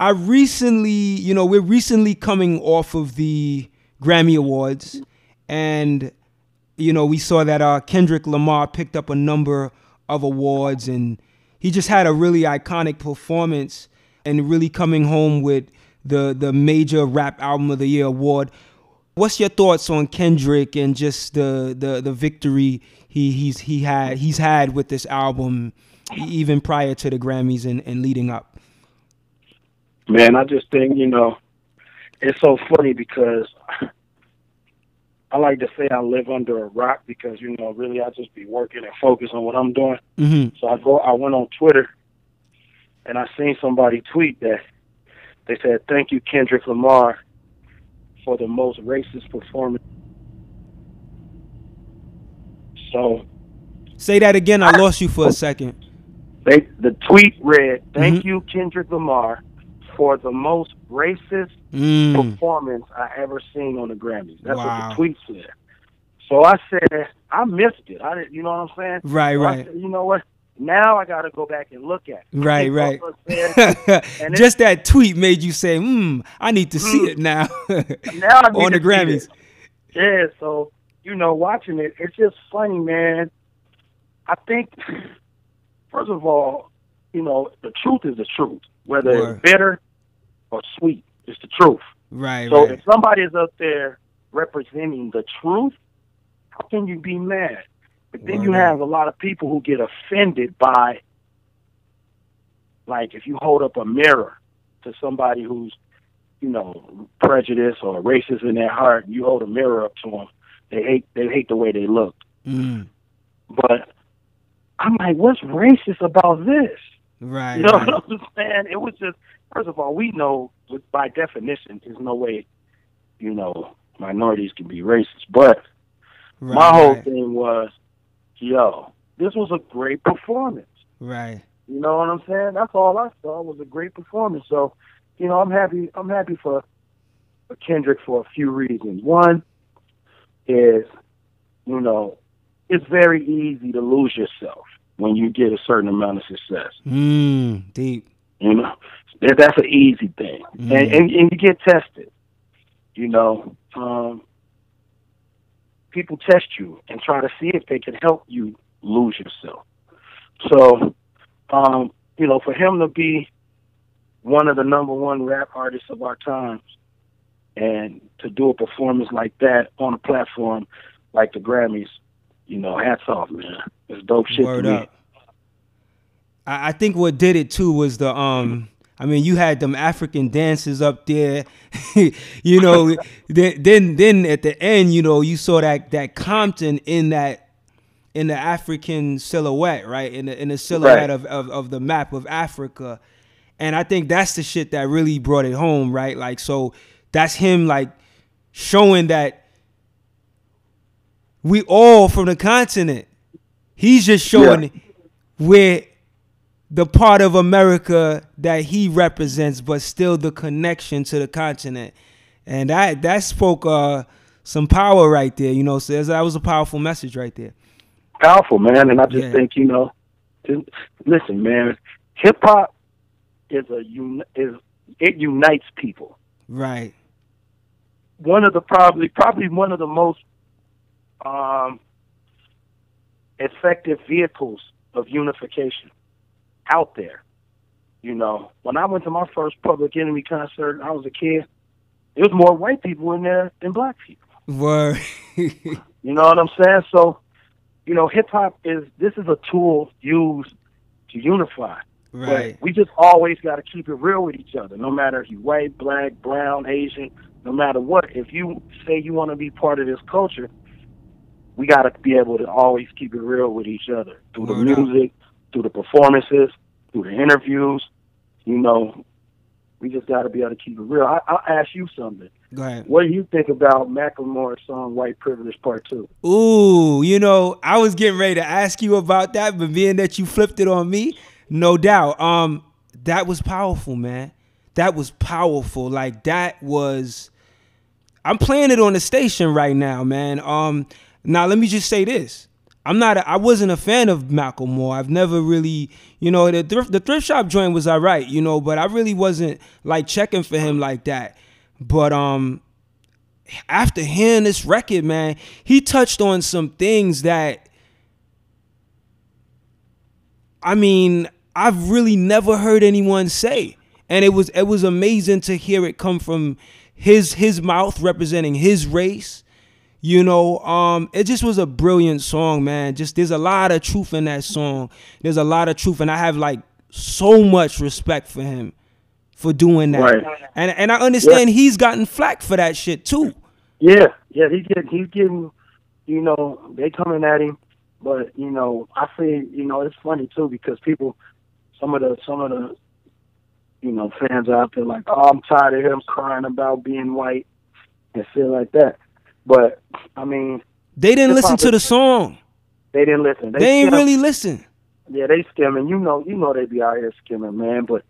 I recently, you know, we're recently coming off of the Grammy Awards, and you know, we saw that uh, Kendrick Lamar picked up a number of awards, and he just had a really iconic performance, and really coming home with the the major rap album of the year award. What's your thoughts on Kendrick and just the the the victory he he's he had he's had with this album, even prior to the Grammys and, and leading up? Man, I just think, you know, it's so funny because I like to say I live under a rock because, you know, really I just be working and focus on what I'm doing. Mm-hmm. So I go I went on Twitter and I seen somebody tweet that they said, Thank you, Kendrick Lamar, for the most racist performance. So Say that again. I lost you for a second. they the tweet read, Thank Mhm. you, Kendrick Lamar, for the most racist Mm. performance I ever seen on the Grammys. That's Wow. what the tweet said. So I said I missed it. I didn't, you know what I'm saying? Right, So right. said, you know what? Now I got to go back and look at it. Right, right. And Just that tweet made you say, "Hmm, I need to see it now." now I need on the Grammys. Yeah, so you know, watching it, it's just funny, man. I think, first of all, you know, the truth is the truth, whether Word. it's bitter or sweet. It's the truth. Right, So right. if somebody is up there representing the truth, how can you be mad? But then you have a lot of people who get offended by, like, if you hold up a mirror to somebody who's, you know, prejudiced or racist in their heart, and you hold a mirror up to them, they hate they hate the way they look. Mm. But I'm like, what's racist about this? Right. You know right. what I'm saying? It was just, first of all, we know by definition, there's no way, you know, minorities can be racist. But right, my whole thing was, yo, this was a great performance. Right. You know what I'm saying? That's all I saw was a great performance. So, you know, I'm happy. I'm happy for, for Kendrick for a few reasons. One is, you know, it's very easy to lose yourself when you get a certain amount of success. Mm. Deep. You know, that, that's an easy thing, Mhm. and, and and you get tested. You know, um, people test you and try to see if they can help you lose yourself. So, um, you know, for him to be one of the number one rap artists of our times, and to do a performance like that on a platform like the Grammys, you know, hats off, man. It's dope shit Word to me. up. I, I think what did it too was the um. I mean, you had them African dances up there, you know. then, then, then at the end, you know, you saw that that Compton in that in the African silhouette, right? In the in the silhouette Right. of, of of the map of Africa, and I think that's the shit that really brought it home, right? Like, so that's him like showing that we all from the continent. He's just showing where the part of America that he represents, but still the connection to the continent, and that that spoke uh, some power right there. You know, so that was a powerful message right there. powerful, man. And I just Yeah. think, you know, listen, man, hip hop is a is it unites people. Right. One of the probably probably one of the most um, effective vehicles of unification out there. You know, when I went to my first Public Enemy concert, I was a kid. There was more white people in there than black people. Word. You know what I'm saying? So, you know, hip hop is this is a tool used to unify. right. But we just always got to keep it real with each other, no matter if you white, black, brown, Asian, no matter what. If you say you want to be part of this culture, we got to be able to always keep it real with each other through Word the up. Through the performances, through the interviews. You know, we just got to be able to keep it real. I, I'll ask you something. Go ahead. What do you think about Macklemore's song "White Privilege" Part Two? Ooh, you know, I was getting ready to ask you about that, but being that you flipped it on me, no doubt. Um, that was powerful, man. That was powerful. Like that was. I'm playing it on the station right now, man. Um, now let me just say this. I'm not. A, I wasn't a fan of Macklemore. I've never really, you know, the thrift, the thrift shop joint was alright, you know, but I really wasn't like checking for him like that. But um, after hearing this record, man, he touched on some things that I mean, I've really never heard anyone say. And it was it was amazing to hear it come from his his mouth representing his race. You know, um, it just was a brilliant song, man. Just there's a lot of truth in that song. There's a lot of truth, and I have like so much respect for him for doing that. Right. And and I understand he's gotten flack for that shit too. Yeah, yeah, he's getting, he's getting, you know, they coming at him, but you know, I see, you know, it's funny too because people, some of the, some of the, you know, fans out there like, oh, I'm tired of him crying about being white and shit like that. But I mean, They didn't listen to the song. they didn't listen. They ain't skim- really listen. yeah, they skimming. You know, you know they be out here skimming, man. But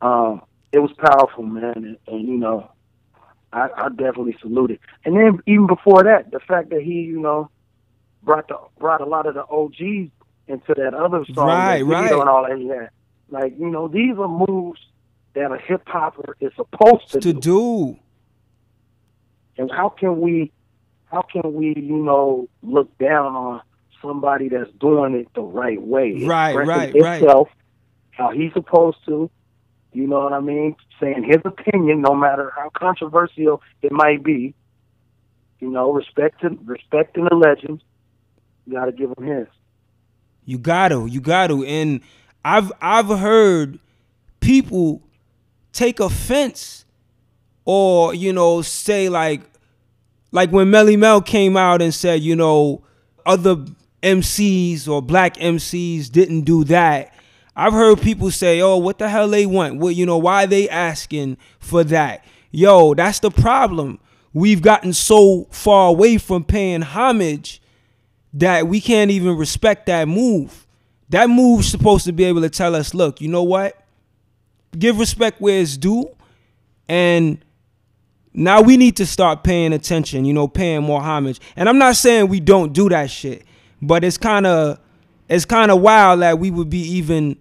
um, it was powerful, man, and, and you know, I, I definitely salute it. And then even before that, the fact that he, you know, brought the brought a lot of the OGs into that other song, Right, right. and all that had. Like, you know, these are moves that a hip hopper is supposed to, To do. do. And how can we, how can we, you know, look down on somebody that's doing it the right way, Right, right, right. how he's supposed to. You know what I mean? Saying his opinion, no matter how controversial it might be. You know, respecting respecting the legends. You got to give him his. You got to, you got to. And I've I've heard people take offense or, you know, say like like when Melle Mel came out and said, you know, other MCs or black MCs didn't do that. I've heard people say, "Oh, what the hell they want? What you know? Why they asking for that?" Yo, that's the problem. We've gotten so far away from paying homage that we can't even respect that move. That move's supposed to be able to tell us, "Look, you know what? Give respect where it's due." And now we need to start paying attention, you know, paying more homage. And I'm not saying we don't do that shit, but it's kind of it's kind of wild that we would be even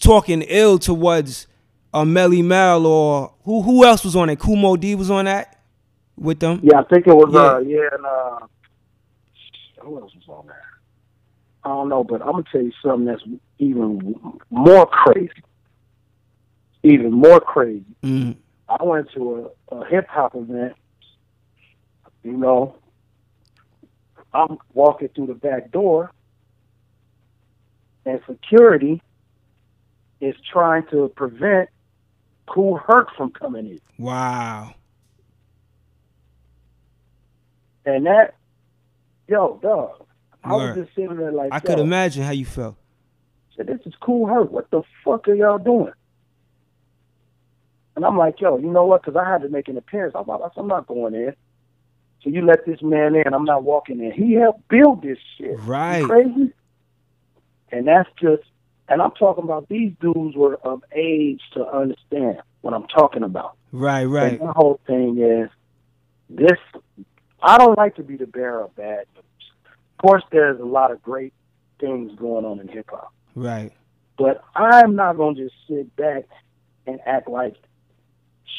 talking ill towards a Melle Mel or who who else was on it? Kool Moe Dee was on that with them. Yeah, I think it was. Yeah. uh Yeah, and uh, who else was on that? I don't know, but I'm gonna tell you something that's even more crazy. Even more crazy. Mm. I went to a, hip hop event. You know, I'm walking through the back door, and security is trying to prevent Kool Herc from coming in. Wow. And that, yo, dog, I Word. was just sitting there like, I could imagine how you felt. said, this is Kool Herc. What the fuck are y'all doing? And I'm like, yo, you know what? Because I had to make an appearance. I'm, like, I'm not going in. So you let this man in. I'm not walking in. He helped build this shit. You Right. crazy? And that's just, and I'm talking about these dudes were of age to understand what I'm talking about. Right, right. And my whole thing is this. I don't like to be the bearer of bad news. Of course, there's a lot of great things going on in hip hop, Right. but I'm not gonna just sit back and act like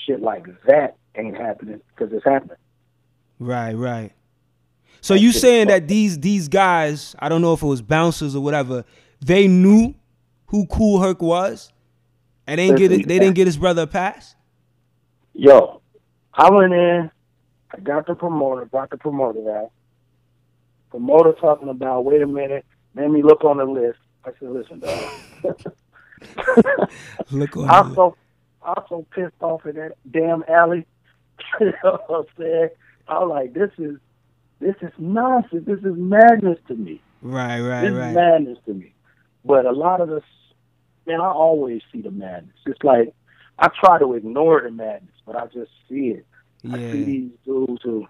shit like that ain't happening because it's happening. Right, right. So you saying that these these guys, I don't know if it was bouncers or whatever, they knew who Kool Herc was, and they didn't get it, they didn't get his brother a pass. Yo, I went in, I got the promoter, brought the promoter out. Promoter talking about, wait a minute, let me look on the list. I said, listen, dog. Look on. I'm the- so I'm so pissed off at that damn alley. you know what I'm saying? I'm like, this is this is nonsense. This is madness to me. right, right, This is madness to me. But a lot of this, man, I always see the madness. It's like I try to ignore the madness, but I just see it. I see these dudes who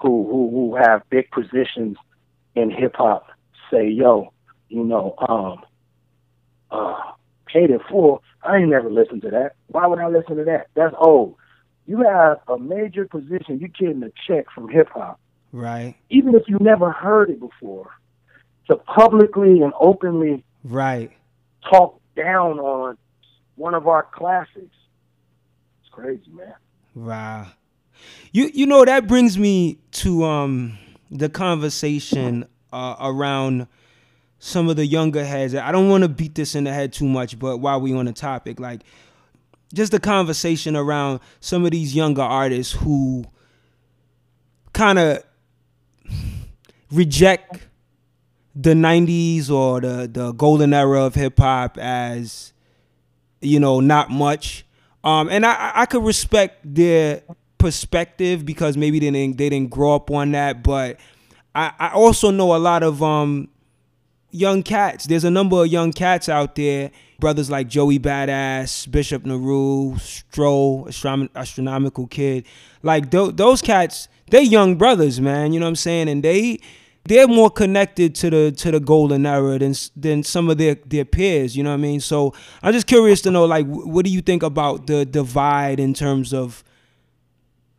who who who have big positions in hip hop say, "Yo, you know, um, uh, in full. I ain't never listened to that. Why would I listen to that? That's old. You have a major position. You're getting a check from hip hop, Right, even if you never heard it before. To publicly and openly right. talk down on one of our classics, it's crazy, man. Wow. You you know that brings me to um the conversation uh, around some of the younger heads. I don't want to beat this in the head too much, but while we on the topic, like just the conversation around some of these younger artists who kind of reject the 90s or the the golden era of hip hop as you know not much um and i i could respect their perspective because maybe they didn't they didn't grow up on that but i i also know a lot of um young cats there's a number of young cats out there brothers like Joey Bada$$ Bishop Nehru stroll Astrom- astronomical kid like th- those cats they're young brothers man you know what i'm saying and they they're more connected to the to the golden era than than some of their their peers. You know what I mean? So I'm just curious to know, like, what do you think about the divide in terms of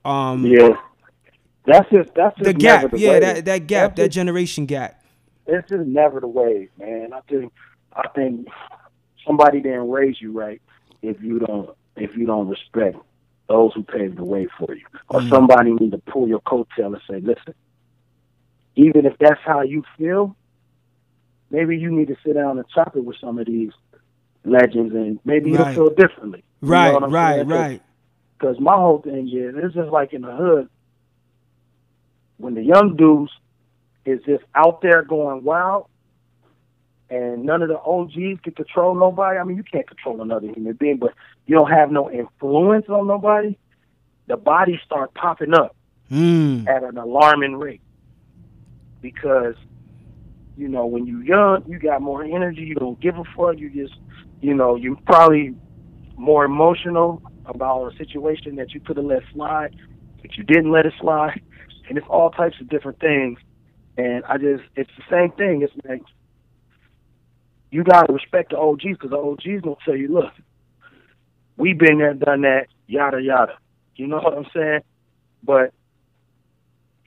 um Yeah, that's just that's just the gap? the Yeah, that that gap, That's that just- generation gap. It's just never the way, man. I think I think somebody didn't raise you right if you don't if you don't respect those who paved the way for you, or Mm. somebody need to pull your coattail and say, listen, even if that's how you feel, maybe you need to sit down and chop it with some of these legends, and maybe Right. you'll feel differently. You know Right, right, right. Because my whole thing is, it's just like in the hood, when the young dudes is just out there going wild, and none of the OGs can control nobody. I mean, you can't control another human being, but you don't have no influence on nobody. The bodies start popping up Mm. at an alarming rate because you know when you're young, you got more energy. You don't give a fuck. You just, you know, you're probably more emotional about a situation that you could have let slide, but you didn't let it slide, and it's all types of different things. And I just, it's the same thing. It's like you gotta respect the OGs because the OGs gonna tell you, look, we been there, done that, yada yada. You know what I'm saying? But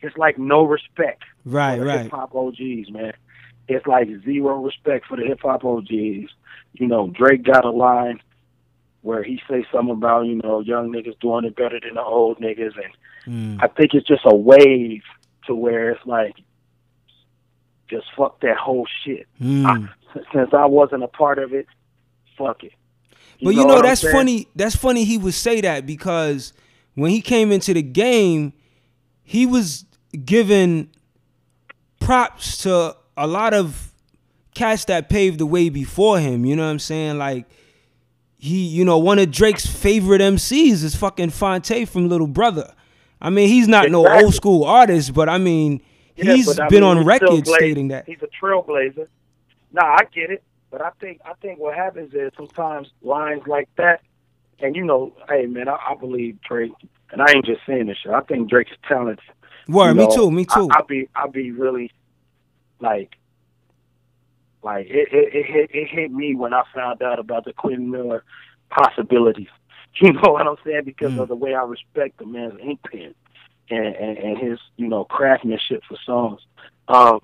it's like no respect Right, for the right. hip hop OGs, man. It's like zero respect for the hip hop OGs. You know, Drake got a line where he say something about, you know, young niggas doing it better than the old niggas and Mm. I think it's just a wave to where it's like just fuck that whole shit. Mm. I, since I wasn't a part of it, fuck it. But you know, that's funny. That's funny he would say that because when he came into the game, he was given props to a lot of cats that paved the way before him. You know what I'm saying? Like he, you know, one of Drake's favorite MCs is fucking Phonte from Little Brother. I mean, he's not no old school artist, but I mean, Yeah, he's been mean, on he's record stating that. he's a trailblazer. Nah, I get it, but I think I think what happens is sometimes lines like that, and you know, hey man, I, I believe Drake, and I ain't just saying this shit. I think Drake is talented. Word, You me know, too, me too. I, I be I be really like like it, it it hit it hit me when I found out about the Quinn Miller possibilities. You know what I'm saying? Because Mm. of the way I respect the man's ink pen and, and, and his, you know, craftsmanship for songs. Um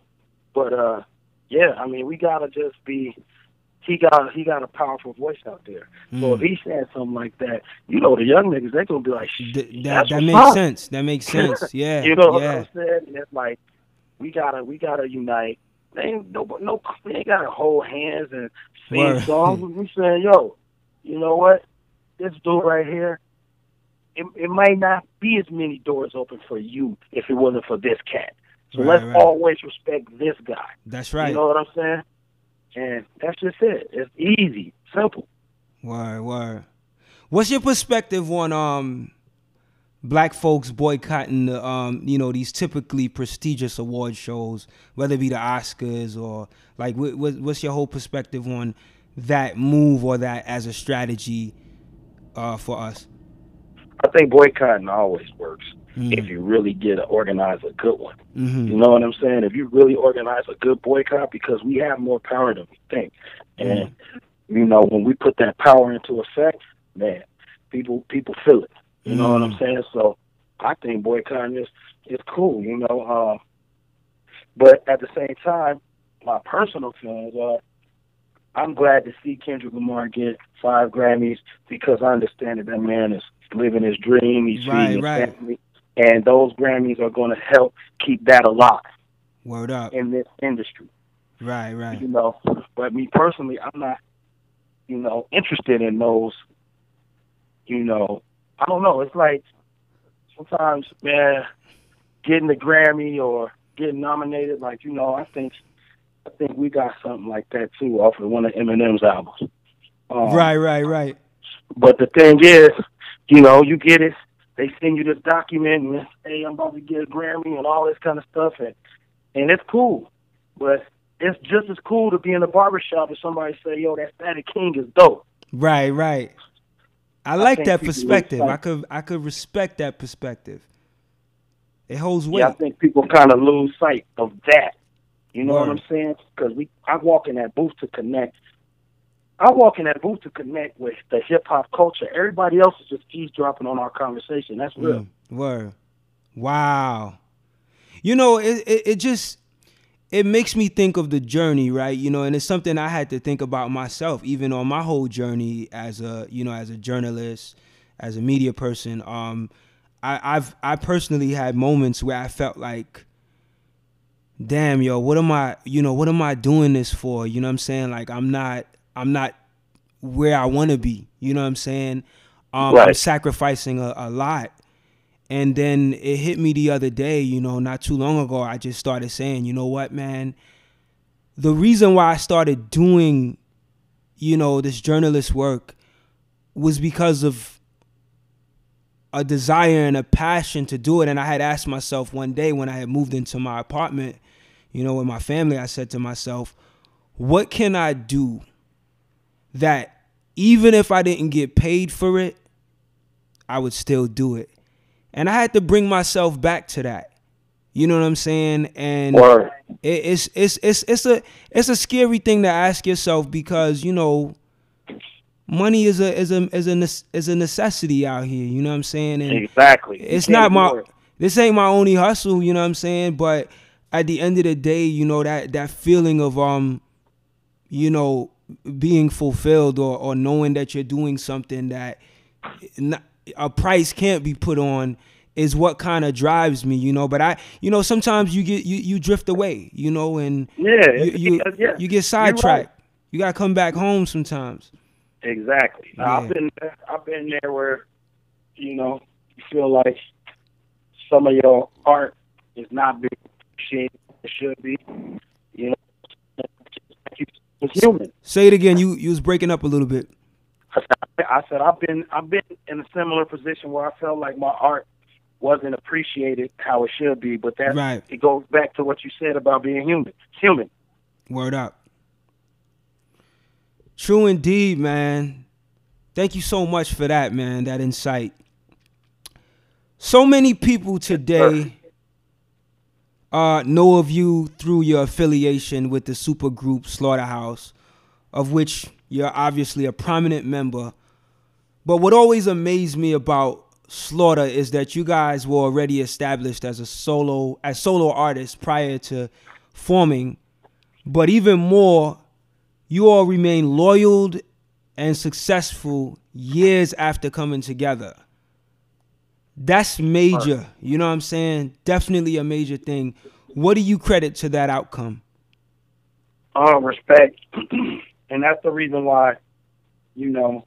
but uh yeah, I mean we gotta just be he got he got a powerful voice out there. So if he saying something like that, you know the young niggas they gonna be like, Th- that that makes up." sense. That makes sense. Yeah, you know what. I'm saying? And it's like we gotta we gotta unite. They ain't no no we ain't gotta hold hands and sing Word. songs. We saying, yo, you know what? This dude right here, it, it might not be as many doors open for you if it wasn't for this cat. So Right, let's right. always respect this guy. That's right. You know what I'm saying? And that's just it. It's easy, simple. Word, word. What's your perspective on um black folks boycotting the um you know these typically prestigious award shows, whether it be the Oscars or like what, what what's your whole perspective on that move or that as a strategy uh for us? I think boycotting always works Mm. if you really get to organize a good one. hmm You know what I'm saying? If you really organize a good boycott, because we have more power than we think, and you know when we put that power into effect, man, people people feel it. You know what I'm saying? So I think boycotting is is cool. You know, uh, but at the same time, my personal feelings are. I'm glad to see Kendrick Lamar get five Grammys because I understand that that man is living his dream. He's Right, feeding his right. family, and those Grammys are going to help keep that alive Word up. in this industry. Right, right. You know, but me personally, I'm not, you know, interested in those. You know, I don't know. It's like sometimes, man, getting the Grammy or getting nominated, like you know, I think, I think we got something like that too off of one of Eminem's albums. Um, Right, right, right. But the thing is, you know, you get it. They send you this document, and hey, I'm about to get a Grammy and all this kind of stuff, and and it's cool. But it's just as cool to be in a barbershop and somebody say, "Yo, that Static King is dope." Right, right. I like think that perspective. I could I could respect that perspective. It holds weight. Yeah, I think people kind of lose sight of that. You know what I'm saying? Because we, I walk in that booth to connect. I walk in that booth to connect with the hip hop culture. Everybody else is just eavesdropping on our conversation. That's real. Mm, word. Wow. You know, it, it it just it makes me think of the journey, right? You know, and it's something I had to think about myself, even on my whole journey as a you know as a journalist, as a media person. Um, I, I've I personally had moments where I felt like, damn, yo, what am I? You know, what am I doing this for? You know what I'm saying? Like, I'm not I'm not where I want to be. You know what I'm saying? Um, I'm sacrificing a, a lot. And then it hit me the other day, you know, not too long ago. I just started saying, you know what, man? The reason why I started doing, you know, this journalist work was because of a desire and a passion to do it. And I had asked myself one day when I had moved into my apartment, you know, with my family, I said to myself, what can I do that even if I didn't get paid for it, I would still do it. And I had to bring myself back to that. You know what I'm saying? And it, it's it's it's it's a it's a scary thing to ask yourself because you know money is a is a is a is a necessity out here. You know what I'm saying? And Exactly. It's can't my it. this ain't my only hustle. You know what I'm saying? But at the end of the day, you know that that feeling of um, you know, being fulfilled or or knowing that you're doing something that not, a price can't be put on is what kind of drives me, you know. But I, you know, sometimes you get you you drift away, you know, and Yeah, you you, yeah, you get sidetracked. You gotta come back home sometimes. Exactly. Now, Yeah. I've been there, I've been there where, you know, you feel like some of your art is not being appreciated it should be. You know, it's human. Say it again. You you was breaking up a little bit. I said I've been I've been in a similar position where I felt like my art wasn't appreciated how it should be. But that Right. it goes back to what you said about being human. It's Human. Word up. True indeed, man. Thank you so much for that, man, that insight. So many people today uh, know of you through your affiliation with the supergroup Slaughterhouse, of which you're obviously a prominent member. But what always amazed me about Slaughter is that you guys were already established as a solo as solo artists prior to forming. But even more, you all remain loyal and successful years after coming together. That's major. You know what I'm saying? Definitely a major thing. What do you credit to that outcome? Uh, respect, and that's the reason why, you know,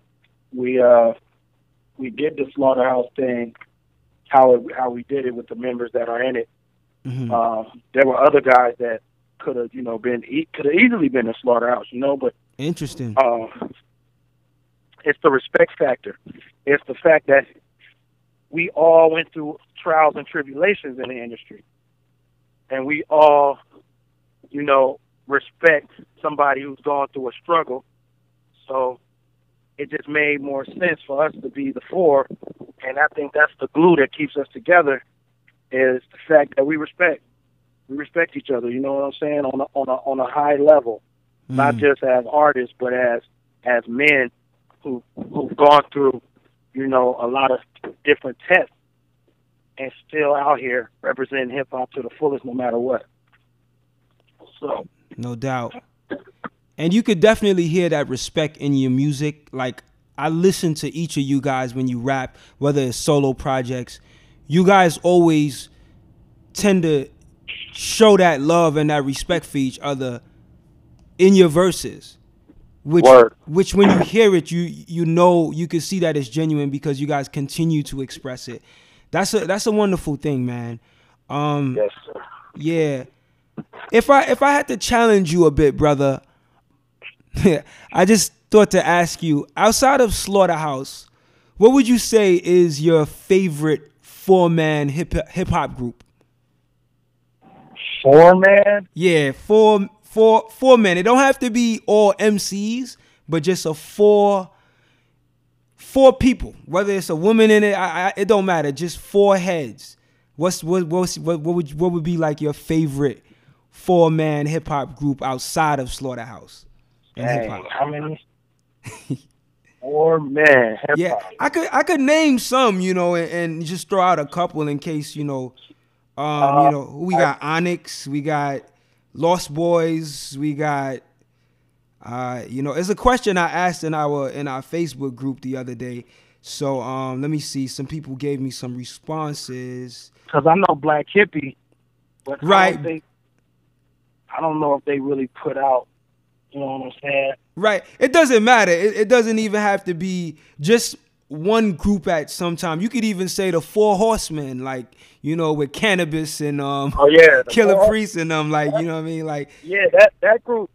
we uh we did the slaughterhouse thing, how it, how we did it with the members that are in it. Mhm. Uh, there were other guys that could have, you know, been e- could have easily been a slaughterhouse, you know, but Interesting. uh, it's the respect factor. It's the fact that we all went through trials and tribulations in the industry, and we all, you know, respect somebody who's gone through a struggle. So it just made more sense for us to be the four, and I think that's the glue that keeps us together. Is the fact that we respect, we respect each other. You know what I'm saying on a, on a on a high level not Mm. just as artists, but as as men who who've gone through, you know, a lot of different tests and still out here representing hip hop to the fullest, no matter what. So No doubt. And you could definitely hear that respect in your music. Like I listen to each of you guys when you rap, whether it's solo projects. You guys always tend to show that love and that respect for each other in your verses. Which Word. which when you hear it, you you know you can see that it's genuine because you guys continue to express it. That's a that's a wonderful thing, man. Um yes, sir. yeah. If I if I had to challenge you a bit, brother, I just thought to ask you, outside of Slaughterhouse, what would you say is your favorite four man hip hip hop group? Four man. Yeah, four four four men. It don't have to be all MCs, but just a four four people. Whether it's a woman in it, I, I, it don't matter. Just four heads. What's what what's, what what would what would be like your favorite four man hip hop group outside of Slaughterhouse Dang, how many? Four man. Hip Yeah. I could I could name some, you know, and, and just throw out a couple in case you know, um, you know, we got Onyx, we got Lost Boyz, we got, uh, you know, it's a question I asked in our in our Facebook group the other day. So um, let me see. Some people gave me some responses. Because I know Black Hippy, but I Right. don't think I don't know if they really put out. You know what I'm saying? Right. It doesn't matter. It, it doesn't even have to be just one group at some time. You could even say the Four Horsemen, like you know, with Canibus and um, Oh yeah, Killah Four- Priest and them, like you know what I mean, like Yeah, that that group.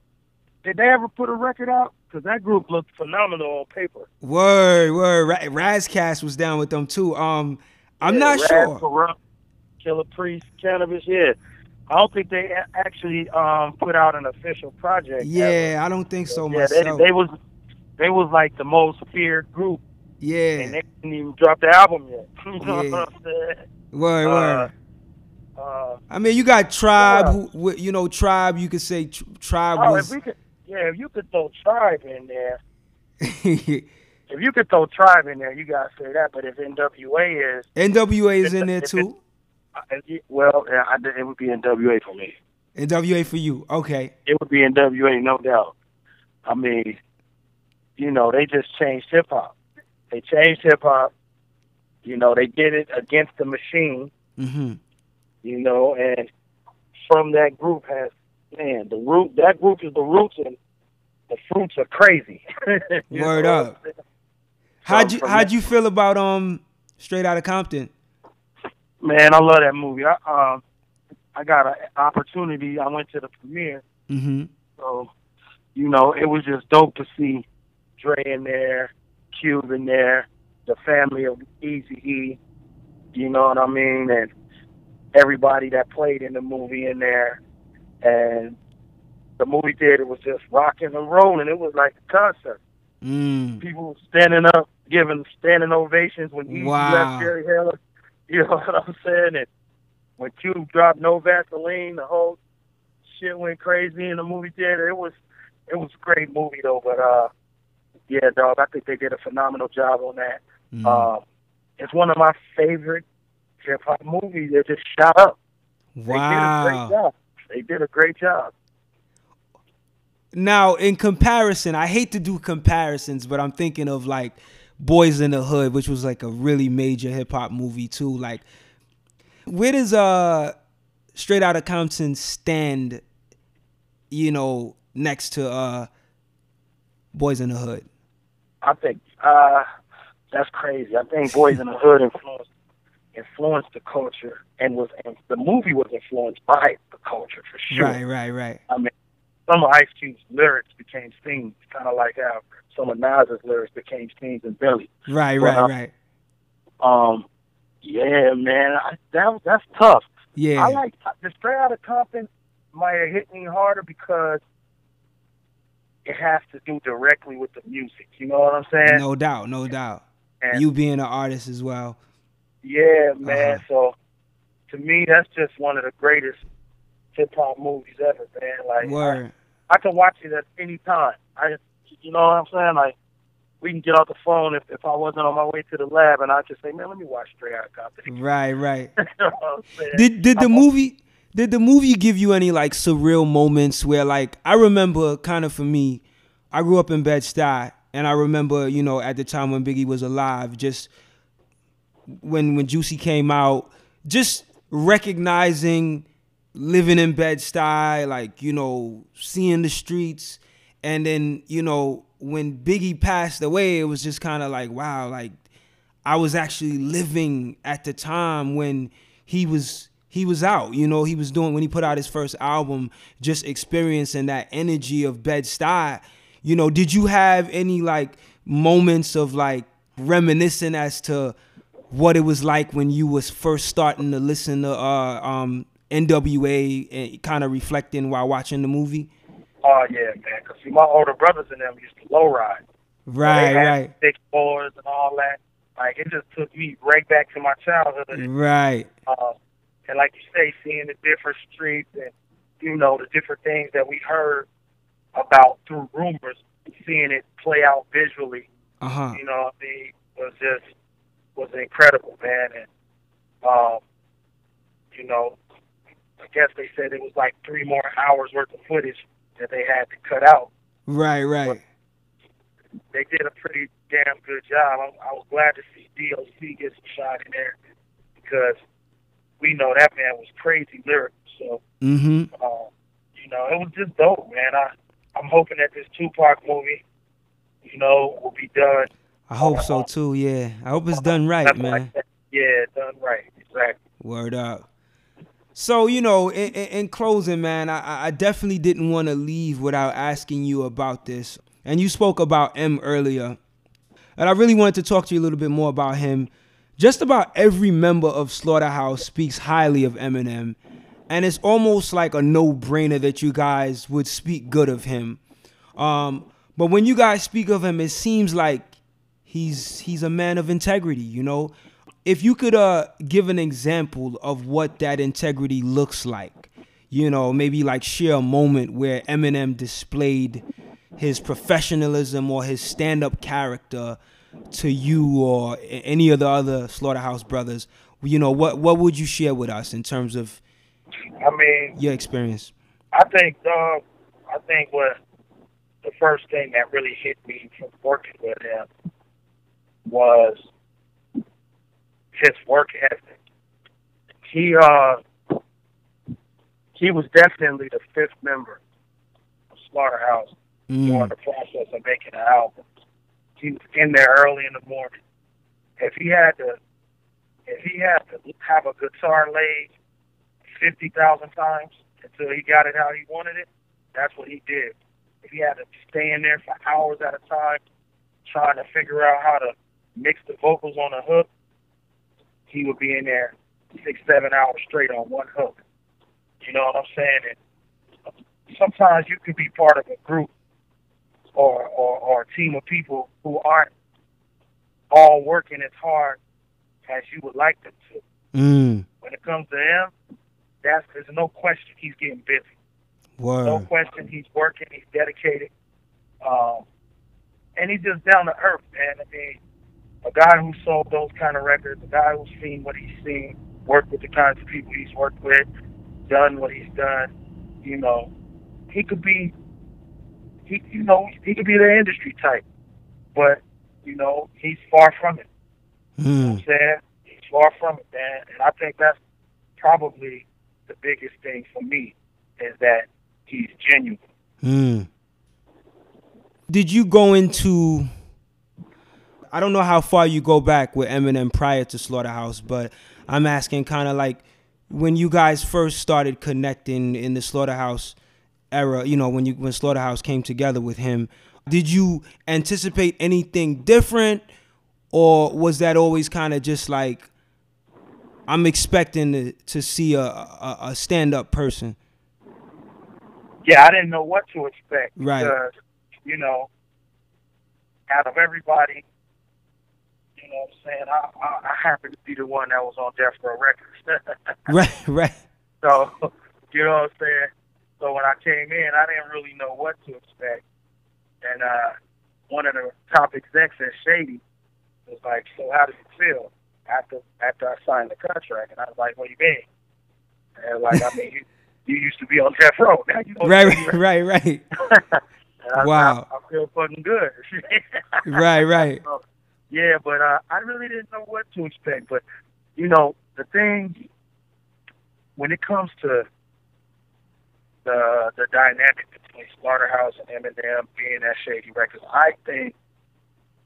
Did they ever put a record out? Because that group looked phenomenal on paper. word, word. Ra- Ras Kass was down with them too. Um, I'm Yeah, not Ras, sure. Kurupt, Killah Priest, Canibus. Yeah, I don't think they actually um put out an official project. ever. Yeah, I don't think so yeah. They, they was they was like the most feared group, and yeah, they didn't even drop the album yet. you know Yeah. what I'm saying? word, uh, word. Uh, I mean, you got Tribe, yeah. who, you know, Tribe. You could say tr- Tribe oh, was. if we could, yeah, if you could throw Tribe in there, if you could throw Tribe in there, you gotta say that. But if NWA is, NWA is in there too. uh, it- well, yeah, I, it would be NWA for me. NWA for you. Okay. it would be NWA, no doubt. I mean, you know, they just changed hip hop. They changed hip hop. You know, they did it against the machine. hmm You know, and from that group has man, the root. That group is the roots, and the fruits are crazy. Word up. what I'm saying? How'd you How'd you feel about um Straight Outta Compton? Man, I love that movie. I um, I got an opportunity. I went to the premiere. hmm So, you know, it was just dope to see Dre in there, Cube in there, the family of Easy E. You know what I mean? And everybody that played in the movie in there, and the movie theater was just rocking and rolling. It was like a concert. Mm. People standing up, giving standing ovations when Eazy Wow. left Jerry Heller. You know what I'm saying? And when Cube dropped No Vaseline, the whole shit went crazy in the movie theater. It was it was a great movie though, but uh yeah, dog, I think they did a phenomenal job on that. Mm. Um it's one of my favorite hip hop movies. They just shot up. They did a great Wow. job. They did a great job. Now, in comparison, I hate to do comparisons, but I'm thinking of like Boyz n the Hood, which was like a really major hip hop movie too. Like, where does uh Straight Outta Compton stand? You know, next to uh Boyz n the Hood. I think uh that's crazy. I think Boyz n the Hood influenced influenced the culture and was and the movie was influenced by the culture for sure. Right, right, right. I mean, some of Ice Cube's lyrics became themes, kind of like how some of Nas's lyrics became themes in Belly. Right, right, right. Um, yeah, man, I, that that's tough. Yeah. I like the Straight Outta Compton might have hit me harder because it has to do directly with the music. You know what I'm saying? no doubt, no doubt. And- You being an artist as well. Yeah, man. Uh-huh. So to me, that's just one of the greatest hip hop movies ever, man. Like Word. I, I can watch it at any time. I, you know what I'm saying? Like we can get off the phone if if I wasn't on my way to the lab, and I just say, man, let me watch Straight Outta Compton. Right, right. you know? Did did the I'm- movie did the movie give you any like surreal moments where like I remember kind of for me, I grew up in Bed Stuy and I remember, you know, at the time when Biggie was alive, just when when Juicy came out, just recognizing living in Bed Stuy, like, you know, seeing the streets. And then, you know, when Biggie passed away, it was just kind of like, wow, like I was actually living at the time when he was he was out. You know, he was doing when he put out his first album, just experiencing that energy of Bed Stuy. You know, did you have any like moments of like reminiscing as to what it was like when you was first starting to listen to uh, um, NWA and kind of reflecting while watching the movie? Oh yeah, man. Cause see, my older brothers and them used to low ride. Right, had right, Six boards and all that. Like it just took me right back to my childhood. right. Uh, and like you say, seeing the different streets and you know the different things that we heard about through rumors, seeing it play out visually, Uh huh. you know, what I mean, was just was incredible, man. And um, you know, I guess they said it was like three more hours worth of footage that they had to cut out. Right, right. They did a pretty damn good job. I, I was glad to see DOC get some shot in there because we know that man was crazy lyrical. So Mm-hmm. um, you know, it was just dope, man. I I'm hoping that this Tupac movie, you know, will be done. I hope so too. Yeah, I hope it's done right, man. like. Yeah, done right. Exactly. Word up. So you know, in, in, in closing, man, I, I definitely didn't want to leave without asking you about this. And you spoke about Em earlier, and I really wanted to talk to you a little bit more about him. Just about every member of Slaughterhouse speaks highly of Eminem, and it's almost like a no-brainer that you guys would speak good of him. Um, but when you guys speak of him, it seems like he's he's a man of integrity. You know, if you could uh give an example of what that integrity looks like, you know, maybe like share a moment where Eminem displayed his professionalism or his stand-up character to you or any of the other Slaughterhouse brothers. You know, what what would you share with us in terms of I mean, your experience? I think, dog. I think what the first thing that really hit me from working with him was his work ethic. He uh he was definitely the fifth member of Slaughterhouse during Mm, the process of making an album. He was in there early in the morning. If he had to if he had to have a guitar laid fifty thousand times until he got it how he wanted it, that's what he did. If he had to stay in there for hours at a time, trying to figure out how to mix the vocals on a hook, he would be in there six, seven hours straight on one hook. You know what I'm saying? And sometimes you can be part of a group or, or, or a team of people who aren't all working as hard as you would like them to. Mm. When it comes to him, that's there's no question he's getting busy. Word. No question he's working, he's dedicated. Um, and he's just down to earth, man. I mean, a guy who sold those kind of records, a guy who's seen what he's seen, worked with the kinds of people he's worked with, done what he's done, you know, he could be he you know, he could be the industry type. But, you know, he's far from it. You know what Mm. I'm saying? He's far from it, man. And I think that's probably the biggest thing for me is that he's genuine. Mm. Did you go into I don't know how far you go back with Eminem prior to Slaughterhouse, but I'm asking kind of like when you guys first started connecting in the Slaughterhouse era, you know, when you when Slaughterhouse came together with him, did you anticipate anything different or was that always kind of just like I'm expecting to, to see a, a, a stand-up person? Yeah, I didn't know what to expect. Right. Because, you know, out of everybody, you know what I'm saying, I, I, I happened to be the one that was on Death Row Records. Right, right. So, you know what I'm saying? So when I came in, I didn't really know what to expect. And uh, one of the top execs at Shady was like, so how did you feel after after I signed the contract? And I was like, what do you mean? And like, I mean, you, you used to be on Death Row. Now you Right, right, right, right. I, Wow. I, I feel fucking good. Right, right. So, yeah, but uh, I really didn't know what to expect. But you know, the thing when it comes to the the dynamic between Slaughterhouse and Eminem being at Shady Records, I think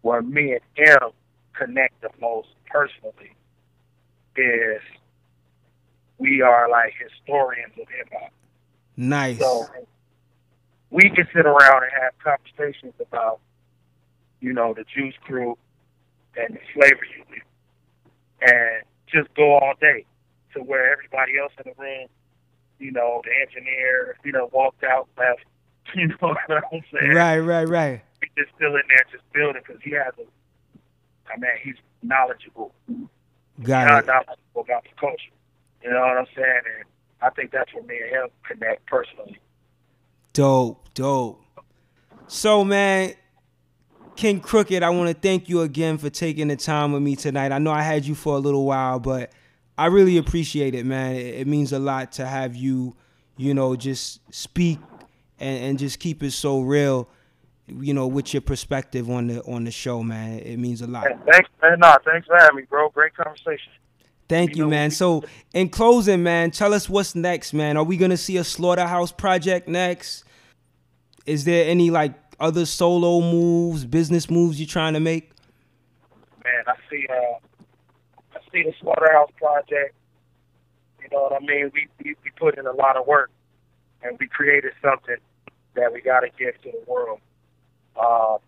where me and Em connect the most personally is we are like historians of hip hop. Nice. So we can sit around and have conversations about, you know, the Juice Crew and the Flavor Unit, and just go all day to where everybody else in the room, you know, the engineer, you know, walked out, left. You know what I'm saying? Right, right, right. He's just still in there, just building because he has a. I mean, he's knowledgeable Got not it. knowledgeable about the culture. You know what I'm saying? And I think that's where me and him connect personally. Dope, dope. So, man, KXNG Crooked, I want to thank you again for taking the time with me tonight. I know I had you for a little while, but I really appreciate it, man. It, it means a lot to have you, you know, just speak and, and just keep it so real, you know, with your perspective on the on the show, man. It means a lot. Thanks, man. Nah, thanks for having me, bro. Great conversation. Thank You you, know, man. So, in closing, man, tell us what's next, man. Are we gonna see a Slaughterhouse project next? Is there any like other solo moves, business moves you're trying to make? Man, I see. Uh, see the Slaughterhouse project. You know what I mean? We, we we put in a lot of work, and we created something that we got to give to the world. Um,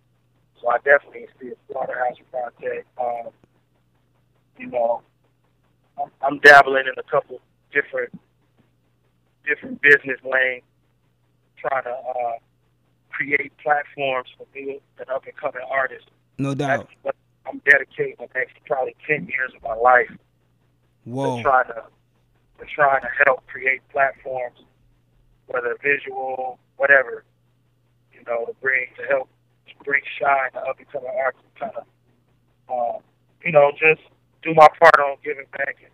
so I definitely see a Slaughterhouse project. Um, you know, I'm, I'm dabbling in a couple different different business lanes, trying to uh, create platforms for new and up and coming artists. No That's doubt. what I'm dedicating the next probably ten years of my life Whoa. to trying to to trying to help create platforms, whether visual, whatever, you know, to bring to help to bring shine to up and coming artists, kind of, uh, you know, just do my part on giving back. And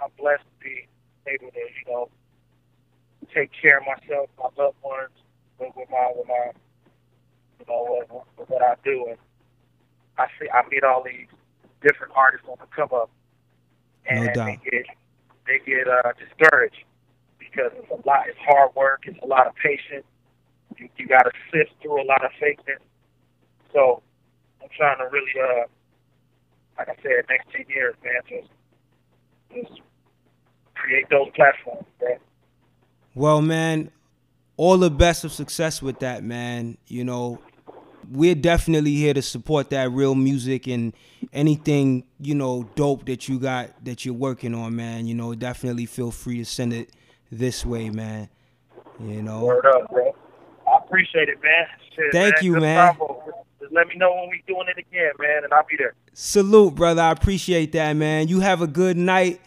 I'm blessed to be able to, you know, take care of myself, my loved ones, with, with my with my, you know, with, with what I do, and I see I meet all these different artists on the come up, and No they get they get uh, discouraged because it's a lot. It's hard work. It's a lot of patience. You, you got to sift through a lot of fakeness. So I'm trying to really, uh, like I said, next ten years, man, just just create those platforms, man. Well, man, all the best of success with that, man. You know, we're definitely here to support that real music and anything you know dope that you got that you're working on, man. You know, definitely feel free to send it this way, man. You know. Word up, bro. I appreciate it, man. Shit, Thank man. you, Good man. Just let me know when we doing it again, man, and I'll be there. Salute, brother. I appreciate that, man. You have a good night.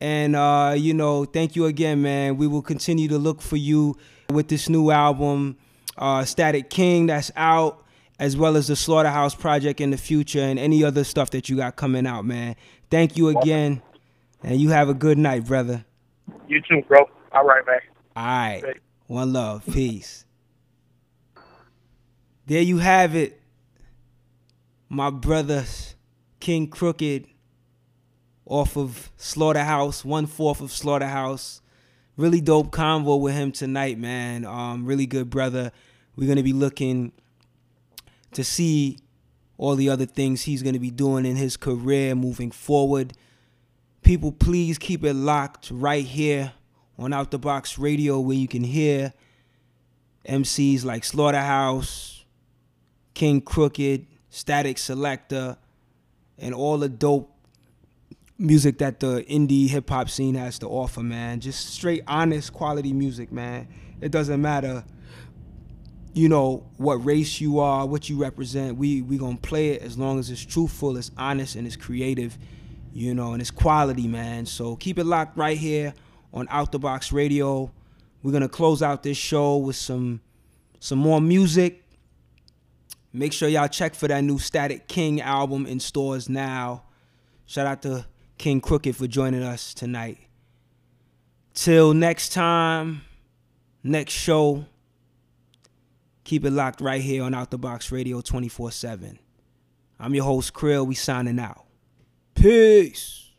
And uh, you know, thank you again, man. We will continue to look for you with this new album, uh, Statik KXNG, that's out, as well as the Slaughterhouse Project in the future and any other stuff that you got coming out, man. Thank you again. And you have a good night, brother. You too, bro. All right, man. All right. One love. Peace. There you have it. My brothers, KXNG Crooked, off of Slaughterhouse, one fourth of Slaughterhouse. Really dope convo with him tonight, man. Um, really good brother. We're gonna be looking to see all the other things he's gonna be doing in his career moving forward. People, please keep it locked right here on Out the Box Radio where you can hear MCs like Slaughterhouse, KXNG Crooked, Statik Selektah, and all the dope music that the indie hip hop scene has to offer, man. Just straight honest quality music, man. It doesn't matter you know what race you are, what you represent. We we gonna play it as long as it's truthful, it's honest, and it's creative, you know, and it's quality, man. So keep it locked right here on Out the Box Radio. We're gonna close out this show with some some more music. Make sure y'all check for that new Statik KXNG album in stores now. Shout out to KXNG Crooked for joining us tonight. Till next time, next show. Keep it locked right here on Out the Box Radio 24 7. I'm your host, Krill. We signing out. Peace.